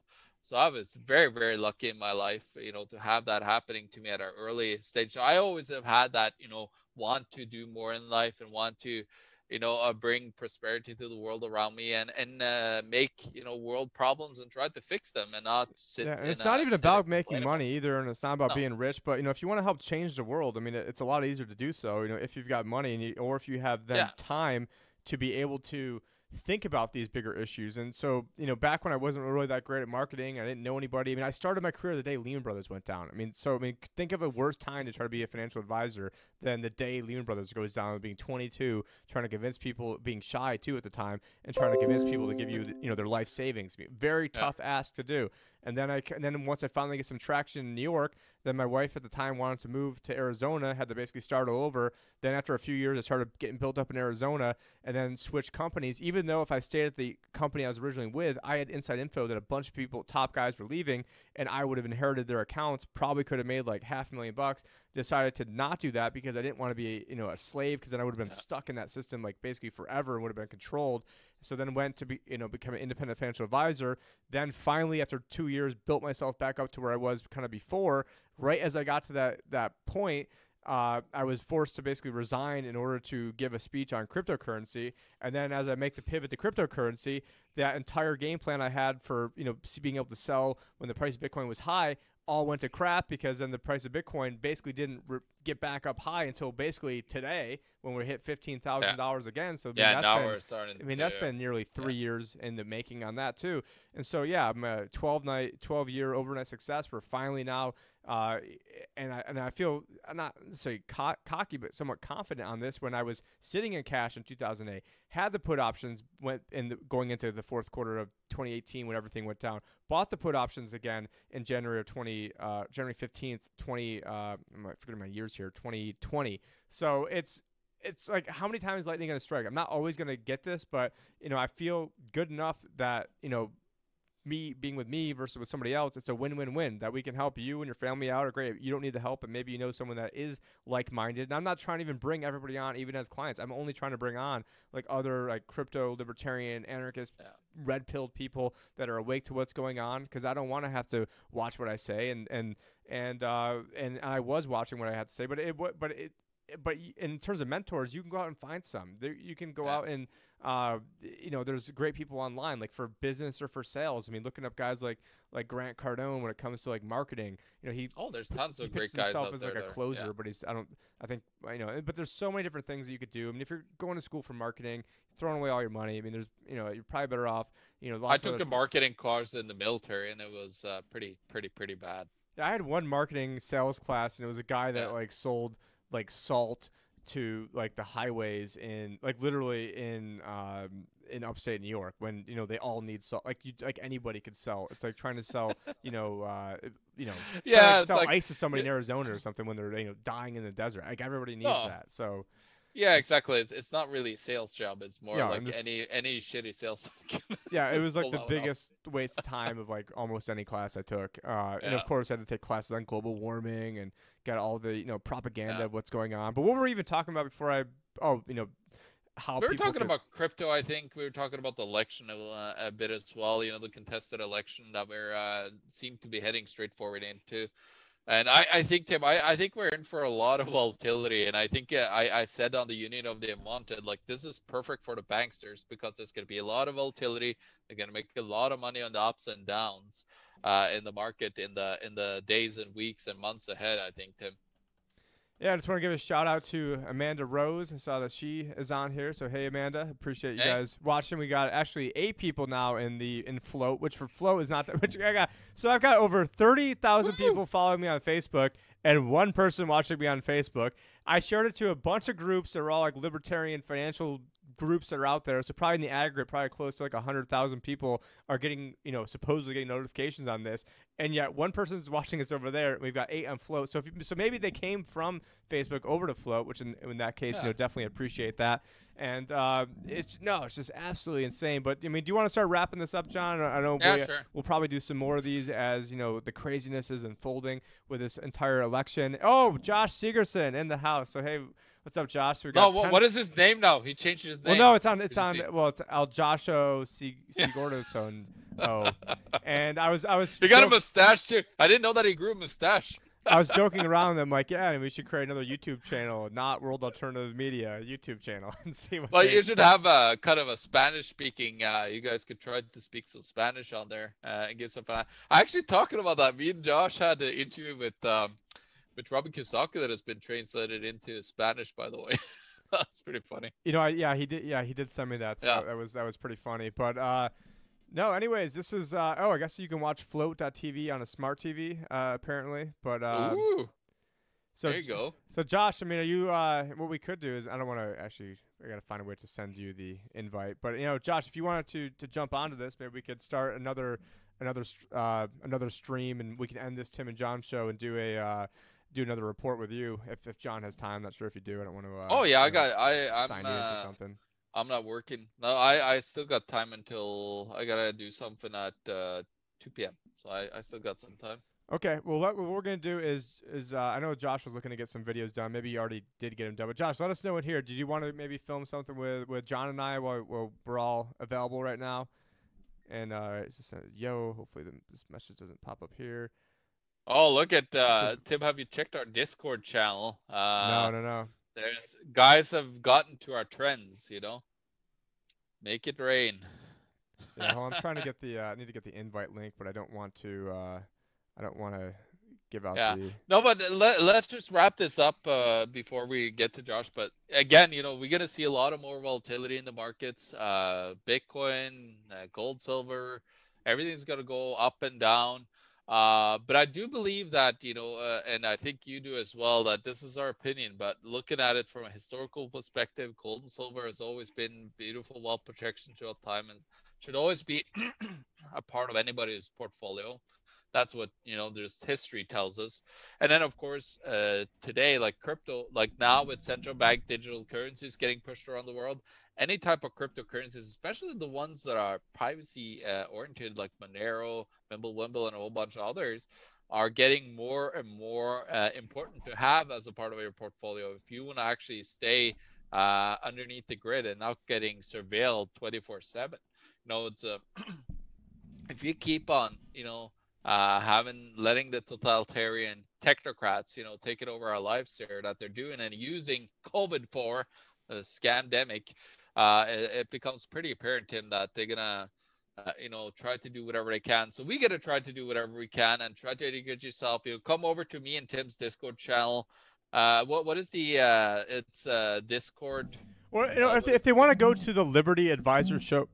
So I was very, very lucky in my life, you know, to have that happening to me at an early stage. So I always have had that, you know, want to do more in life and want to you know uh, bring prosperity to the world around me and and uh, make you know world problems and try to fix them and not sit yeah, and it's not even about making money either and it's not about no. being rich but you know if you want to help change the world i mean it's a lot easier to do so you know if you've got money and you, or if you have then yeah. time to be able to think about these bigger issues. And so, you know, back when I wasn't really that great at marketing, I didn't know anybody. I mean, I started my career the day Lehman Brothers went down. I mean, so I mean, think of a worse time to try to be a financial advisor than the day Lehman Brothers goes down, being 22, trying to convince people, being shy too at the time, and trying to convince people to give you, you know, their life savings. Very tough yeah. ask to do. And then I, and then once I finally get some traction in New York, then my wife at the time wanted to move to Arizona, had to basically start all over. Then after a few years, I started getting built up in Arizona, and then switched companies. Even though if I stayed at the company I was originally with, I had inside info that a bunch of people, top guys, were leaving, and I would have inherited their accounts. Probably could have made like half a million bucks. Decided to not do that because I didn't want to be, you know, a slave because then I would have been yeah. stuck in that system like basically forever and would have been controlled. So then went to be, you know, become an independent financial advisor. Then finally, after two years, built myself back up to where I was kind of before. Right as I got to that that point, uh, I was forced to basically resign in order to give a speech on cryptocurrency. And then as I make the pivot to cryptocurrency, that entire game plan I had for you know being able to sell when the price of Bitcoin was high all went to crap because then the price of Bitcoin basically didn't re- get back up high until basically today when we hit fifteen thousand yeah. dollars again. So yeah, now been, we're starting. I mean, to, that's been nearly three yeah. years in the making on that too. And so yeah, I'm a twelve night, twelve year overnight success. We're finally now uh, and I and I feel I'm not necessarily co- cocky, but somewhat confident on this. When I was sitting in cash in 2008, had the put options went in the, going into the fourth quarter of 2018 when everything went down. Bought the put options again in January of 20 uh, January 15th 20. Uh, I'm forgetting my years here. 2020. So it's it's like how many times lightning gonna strike? I'm not always gonna get this, but you know I feel good enough that you know me being with me versus with somebody else, it's a win-win-win that we can help you and your family out. Or great, you don't need the help, and maybe you know someone that is like-minded. And I'm not trying to even bring everybody on, even as clients. I'm only trying to bring on like other like crypto libertarian, anarchist, yeah. Red-pilled people that are awake to what's going on. Because I don't want to have to watch what I say, and and and uh, and I was watching what I had to say, but it but it but in terms of mentors, you can go out and find some. There, you can go Yeah. out and, uh, you know, there's great people online, like for business or for sales. I mean, looking up guys like like Grant Cardone when it comes to like marketing. You know, he Oh, there's tons of great guys himself out as there. like a closer, yeah. but he's I don't I think you know. But there's so many different things that you could do. I mean, if you're going to school for marketing, throwing away all your money. I mean, there's you know you're probably better off. You know, I took a marketing course in the military, and it was uh, pretty, pretty, pretty bad. Yeah, I had one marketing sales class, and it was a guy that Yeah. like sold like salt to like the highways in like literally in um in upstate New York when you know they all need salt like you like anybody could sell. It's like trying to sell you know uh you know [LAUGHS] Yeah, it's sell like ice to somebody in Arizona or something when they're you know dying in the desert. Like everybody needs No. that. So yeah, exactly. It's it's not really a sales job. It's more Yeah, like and this- any any shitty salesman. [LAUGHS] can yeah it was like pull the one off. biggest waste of time of like almost any class I took uh and Yeah. of course I had to take classes on global warming and got all the you know propaganda Yeah. of what's going on but what were we even talking about before I oh you know how We were people talking could- about crypto. I think we were talking about the election a, uh, a bit as well. You know, the contested election that we're uh, seem to be heading straight forward into. And I, I think Tim, I, I think we're in for a lot of [LAUGHS] volatility. And I think uh, I, I said on the Union of the Unwanted, like this is perfect for the banksters because there's going to be a lot of volatility. They're going to make a lot of money on the ups and downs uh, in the market in the in the days and weeks and months ahead. I think Tim. Yeah, I just want to give a shout out to Amanda Rose. I saw that she is on here. So hey, Amanda, appreciate you Hey. guys watching. We got actually eight people now in the in Flote, which for Flote is not that. [LAUGHS] Which I got. So I've got over thirty thousand people following me on Facebook and one person watching me on Facebook. I shared it to a bunch of groups that are all like libertarian financial groups that are out there. So probably in the aggregate, probably close to like hundred thousand people are getting, you know, supposedly getting notifications on this, and yet one person's watching us over there. We've got eight on Flote. So if you, so maybe they came from Facebook over to Flote, which in, in that case, you know, definitely appreciate that. And uh, it's no, it's just absolutely insane. But I mean, do you want to start wrapping this up, John? I know Yeah, we, sure. we'll probably do some more of these as you know the craziness is unfolding with this entire election. Oh, Josh Sigurdson in the house. So hey, what's up, Josh? We No, got what, 10 what is his name now? He changed his name. well, no, it's on. It's on. Well, it's Al Josho C Sigordoson. Oh, and I was I was He got a mustache too. I didn't know that he grew a mustache. I was [LAUGHS] joking around. I'm like, yeah, and we should create another YouTube channel, not World Alternative Media YouTube channel, [LAUGHS] and see what. Well, they- you should [LAUGHS] have a kind of a Spanish speaking. Uh, you guys could try to speak some Spanish on there uh, and give some fun. Actually, talking about that, me and Josh had an interview with um, with Robin Kiyosaki that has been translated into Spanish, by the way. That's pretty funny. You know, I, yeah, he did. Yeah, he did send me that. So Yeah. that was that was pretty funny. But uh, no, anyways, this is. Uh, oh, I guess you can watch Flote.tv on a smart TV, uh, apparently. But uh, Ooh, so there you go. So Josh, I mean, are you? Uh, what we could do is, I don't want to actually. I gotta find a way to send you the invite. But you know, Josh, if you wanted to to jump onto this, maybe we could start another another uh, another stream, and we can end this Tim and John show and do a uh, do another report with you if if John has time. Not sure if you do. I don't want to. Uh, oh yeah, I got. I I'm sign you into uh, something. I'm not working. No, I I still got time until I gotta do something at uh, 2 p.m. So I I still got some time. Okay, well, let, what we're gonna do is is uh, I know Josh was looking to get some videos done. Maybe you already did get them done. But Josh, let us know in here. Did you want to maybe film something with with John and I while, while we're all available right now? And uh, it's just a, yo. Hopefully, the, this message doesn't pop up here. Oh, look at uh, is- Tim. Have you checked our Discord channel? Uh, no, no, no. There's guys have gotten to our trends, you know. Make it rain. Yeah, well, I'm trying to [LAUGHS] get the. Uh, I need to get the invite link, but I don't want to. Uh, I don't want to give out Yeah. the. No, but let, let's just wrap this up uh, before we get to Josh. But again, you know, we're gonna see a lot of more volatility in the markets. Uh, Bitcoin, uh, gold, silver, everything's gonna go up and down. Uh, but I do believe that you know, uh, and I think you do as well. That this is our opinion, but looking at it from a historical perspective, gold and silver has always been beautiful wealth protection throughout time, and should always be [CLEARS THROAT] a part of anybody's portfolio that's what you know there's history tells us and then of course uh, today like crypto like now with central bank digital currencies getting pushed around the world any type of cryptocurrencies especially the ones that are privacy uh, oriented like monero mimblewimble and a whole bunch of others are getting more and more uh, important to have as a part of your portfolio if you want to actually stay uh, underneath the grid and not getting surveilled 24 7 you know it's a [CLEARS THROAT] if you keep on you know uh, having letting the totalitarian technocrats, you know, take it over our lives here that they're doing and using COVID for a scamdemic, uh, it, it, becomes pretty apparent, Tim, that they're gonna, uh, you know, try to do whatever they can. So we gotta try to do whatever we can and try to educate yourself. You know, come over to me and Tim's Discord channel. Uh, what what is the uh, it's uh, Discord? Well, you know, uh, if, they, if they want to go to the Liberty Advisor Show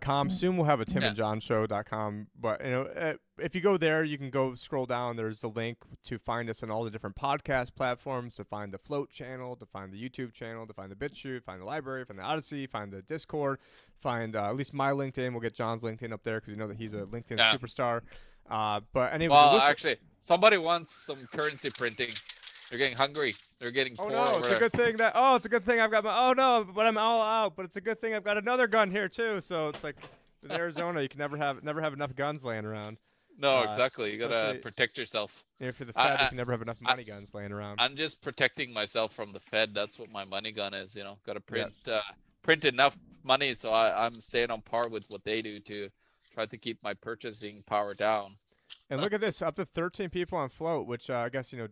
com. Soon we'll have a Tim yeah. and John show dot com But you know, eh, if you go there, you can go scroll down. There's a link to find us on all the different podcast platforms, to find the Flote channel, to find the YouTube channel, to find the BitChute, find the LBRY, find the Odysee, find the Discord, find uh, at least my LinkedIn. We'll get John's LinkedIn up there because you know that he's a LinkedIn yeah. superstar. Uh, but anyway, well, actually, somebody wants some currency printing. They're getting hungry. They're getting. Oh no! It's a good thing that. Oh, it's a good thing I've got my. Oh no! But I'm all out. But it's a good thing I've got another gun here too. So it's like, in [LAUGHS] Arizona, you can never have never have enough guns laying around. No, uh, exactly. You gotta protect yourself. Yeah, for the Fed, I, you can never have enough money I, guns laying around. I'm just protecting myself from the Fed. That's what my money gun is. You know, gotta print yeah. uh, print enough money so I, I'm staying on par with what they do to try to keep my purchasing power down. And look at this, up to 13 people on Flote, which uh, I guess you know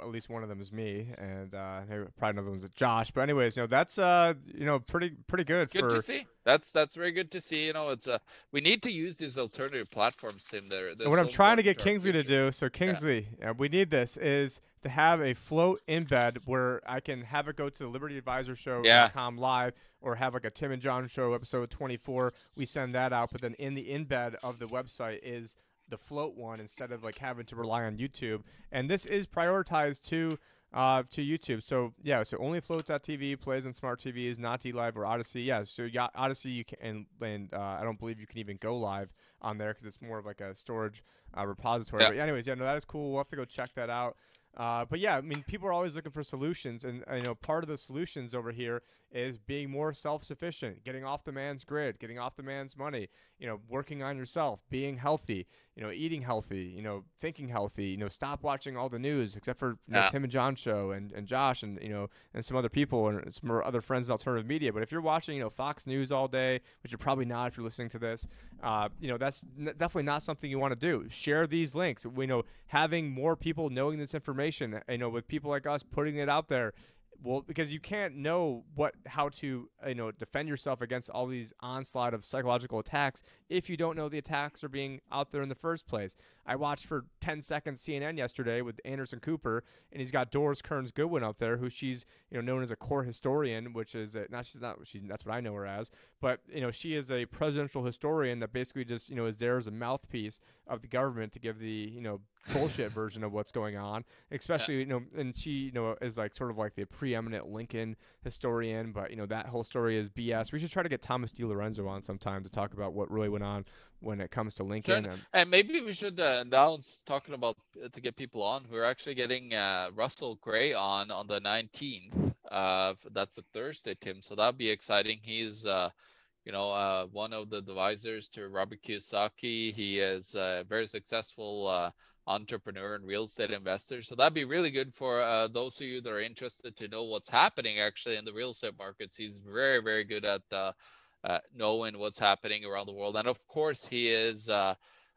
at least one of them is me, and uh, probably another one's a Josh. But anyways, you know that's uh, you know pretty pretty good. It's good for... to see. That's that's very good to see. You know, it's uh, we need to use these alternative platforms, Tim. There. What so I'm trying to get Kingsley to do, so Kingsley, yeah. we need this is to have a Flote in bed where I can have it go to the Liberty Advisor Show.com yeah. live or have like a Tim and John show episode 24. We send that out, but then in the in bed of the website is the Flote one instead of like having to rely on YouTube. And this is prioritized to uh, to YouTube. So yeah, so only Flote.tv plays on smart TVs, not DLive or Odysee. Yeah, so you got Odysee, you can and, and uh, I don't believe you can even go live on there because it's more of like a storage uh, repository. Yeah. But anyways, yeah, no, that is cool. We'll have to go check that out. Uh, but yeah, I mean, people are always looking for solutions, and you know, part of the solutions over here is being more self-sufficient, getting off the man's grid, getting off the man's money. You know, working on yourself, being healthy. You know, eating healthy. You know, thinking healthy. You know, stop watching all the news except for you know, yeah. Tim and John show and, and Josh and you know and some other people and some other friends in alternative media. But if you're watching you know Fox News all day, which you're probably not if you're listening to this, uh, you know that's n- definitely not something you want to do. Share these links. We know having more people knowing this information. You know, with people like us putting it out there well, because you can't know what how to you know defend yourself against all these onslaught of psychological attacks if you don't know the attacks are being out there in the first place. I watched for 10 seconds CNN yesterday with Anderson Cooper, and he's got Doris Kearns Goodwin up there, who she's you know known as a court historian, which is a, not she's not she's that's what I know her as, but you know she is a presidential historian that basically just you know is there as a mouthpiece of the government to give the you know bullshit version of what's going on, especially yeah. you know, and she you know is like sort of like the preeminent Lincoln historian, but you know that whole story is BS. We should try to get Thomas D. DiLorenzo on sometime to talk about what really went on when it comes to Lincoln. Sure. And, and, maybe we should uh, announce talking about uh, to get people on. We're actually getting uh, Russell Gray on on the 19th. Uh, that's a Thursday, Tim. So that'll be exciting. He's uh, you know, uh, one of the advisors to Robert Kiyosaki. He is a very successful uh, entrepreneur and real estate investor. So that'd be really good for uh, those of you that are interested to know what's happening actually in the real estate markets. He's very, very good at uh, uh, knowing what's happening around the world. And of course, he is uh,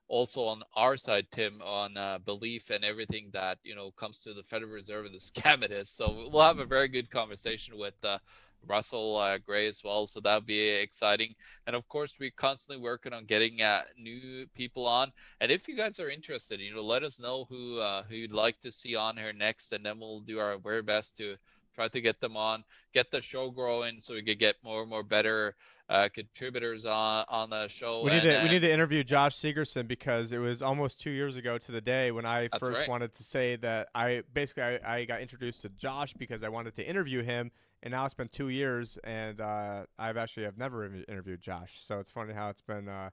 also on our side, Tim, on uh, belief and everything that you know comes to the Federal Reserve and the scam it is. So we'll have a very good conversation with uh, Russell uh, Gray as well. So that'll be exciting. And of course, we're constantly working on getting uh, new people on. And if you guys are interested, you know, let us know who uh, who you'd like to see on here next, and then we'll do our very best to try to get them on, get the show growing, so we could get more and more better uh, contributors on on the show. We need and, to we need to interview Josh Sigurdson because it was almost two years ago to the day when I first right. wanted to say that I basically I, I, got introduced to Josh because I wanted to interview him, and now it's been two years, and uh, I've actually I've never interviewed Josh. So it's funny how it's been. Uh,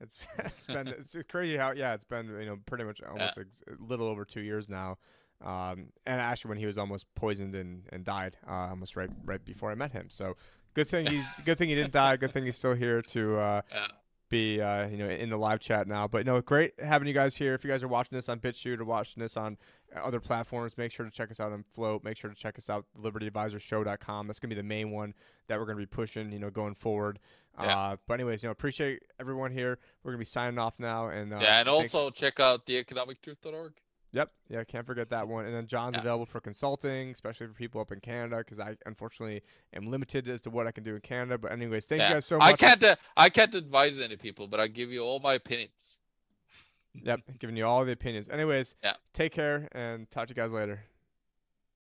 it's [LAUGHS] it's been [LAUGHS] it's crazy how yeah it's been you know pretty much almost yeah. a little over two years now. Um, and actually, when he was almost poisoned and, and died, uh, almost right right before I met him. So Good thing he's [LAUGHS] good thing he didn't die. Good thing he's still here to uh, yeah. be uh, you know in the live chat now. But no, great having you guys here. If you guys are watching this on BitChute or watching this on other platforms. Make sure to check us out on Flote. Make sure to check us out libertyadvisorshow.com. That's gonna be the main one that we're gonna be pushing, you know, going forward. Yeah. Uh, but anyways, you know, appreciate everyone here. We're gonna be signing off now, and uh, yeah, and thanks- also check out theeconomictruth.org. Yep. Yeah, can't forget that one. And then John's Yeah. available for consulting, especially for people up in Canada, because I unfortunately am limited as to what I can do in Canada. But anyways, thank Yeah. you guys so much. I can't uh, I can't advise any people, but I give you all my opinions. Yep, giving you all the opinions. Anyways, Yeah. take care and talk to you guys later.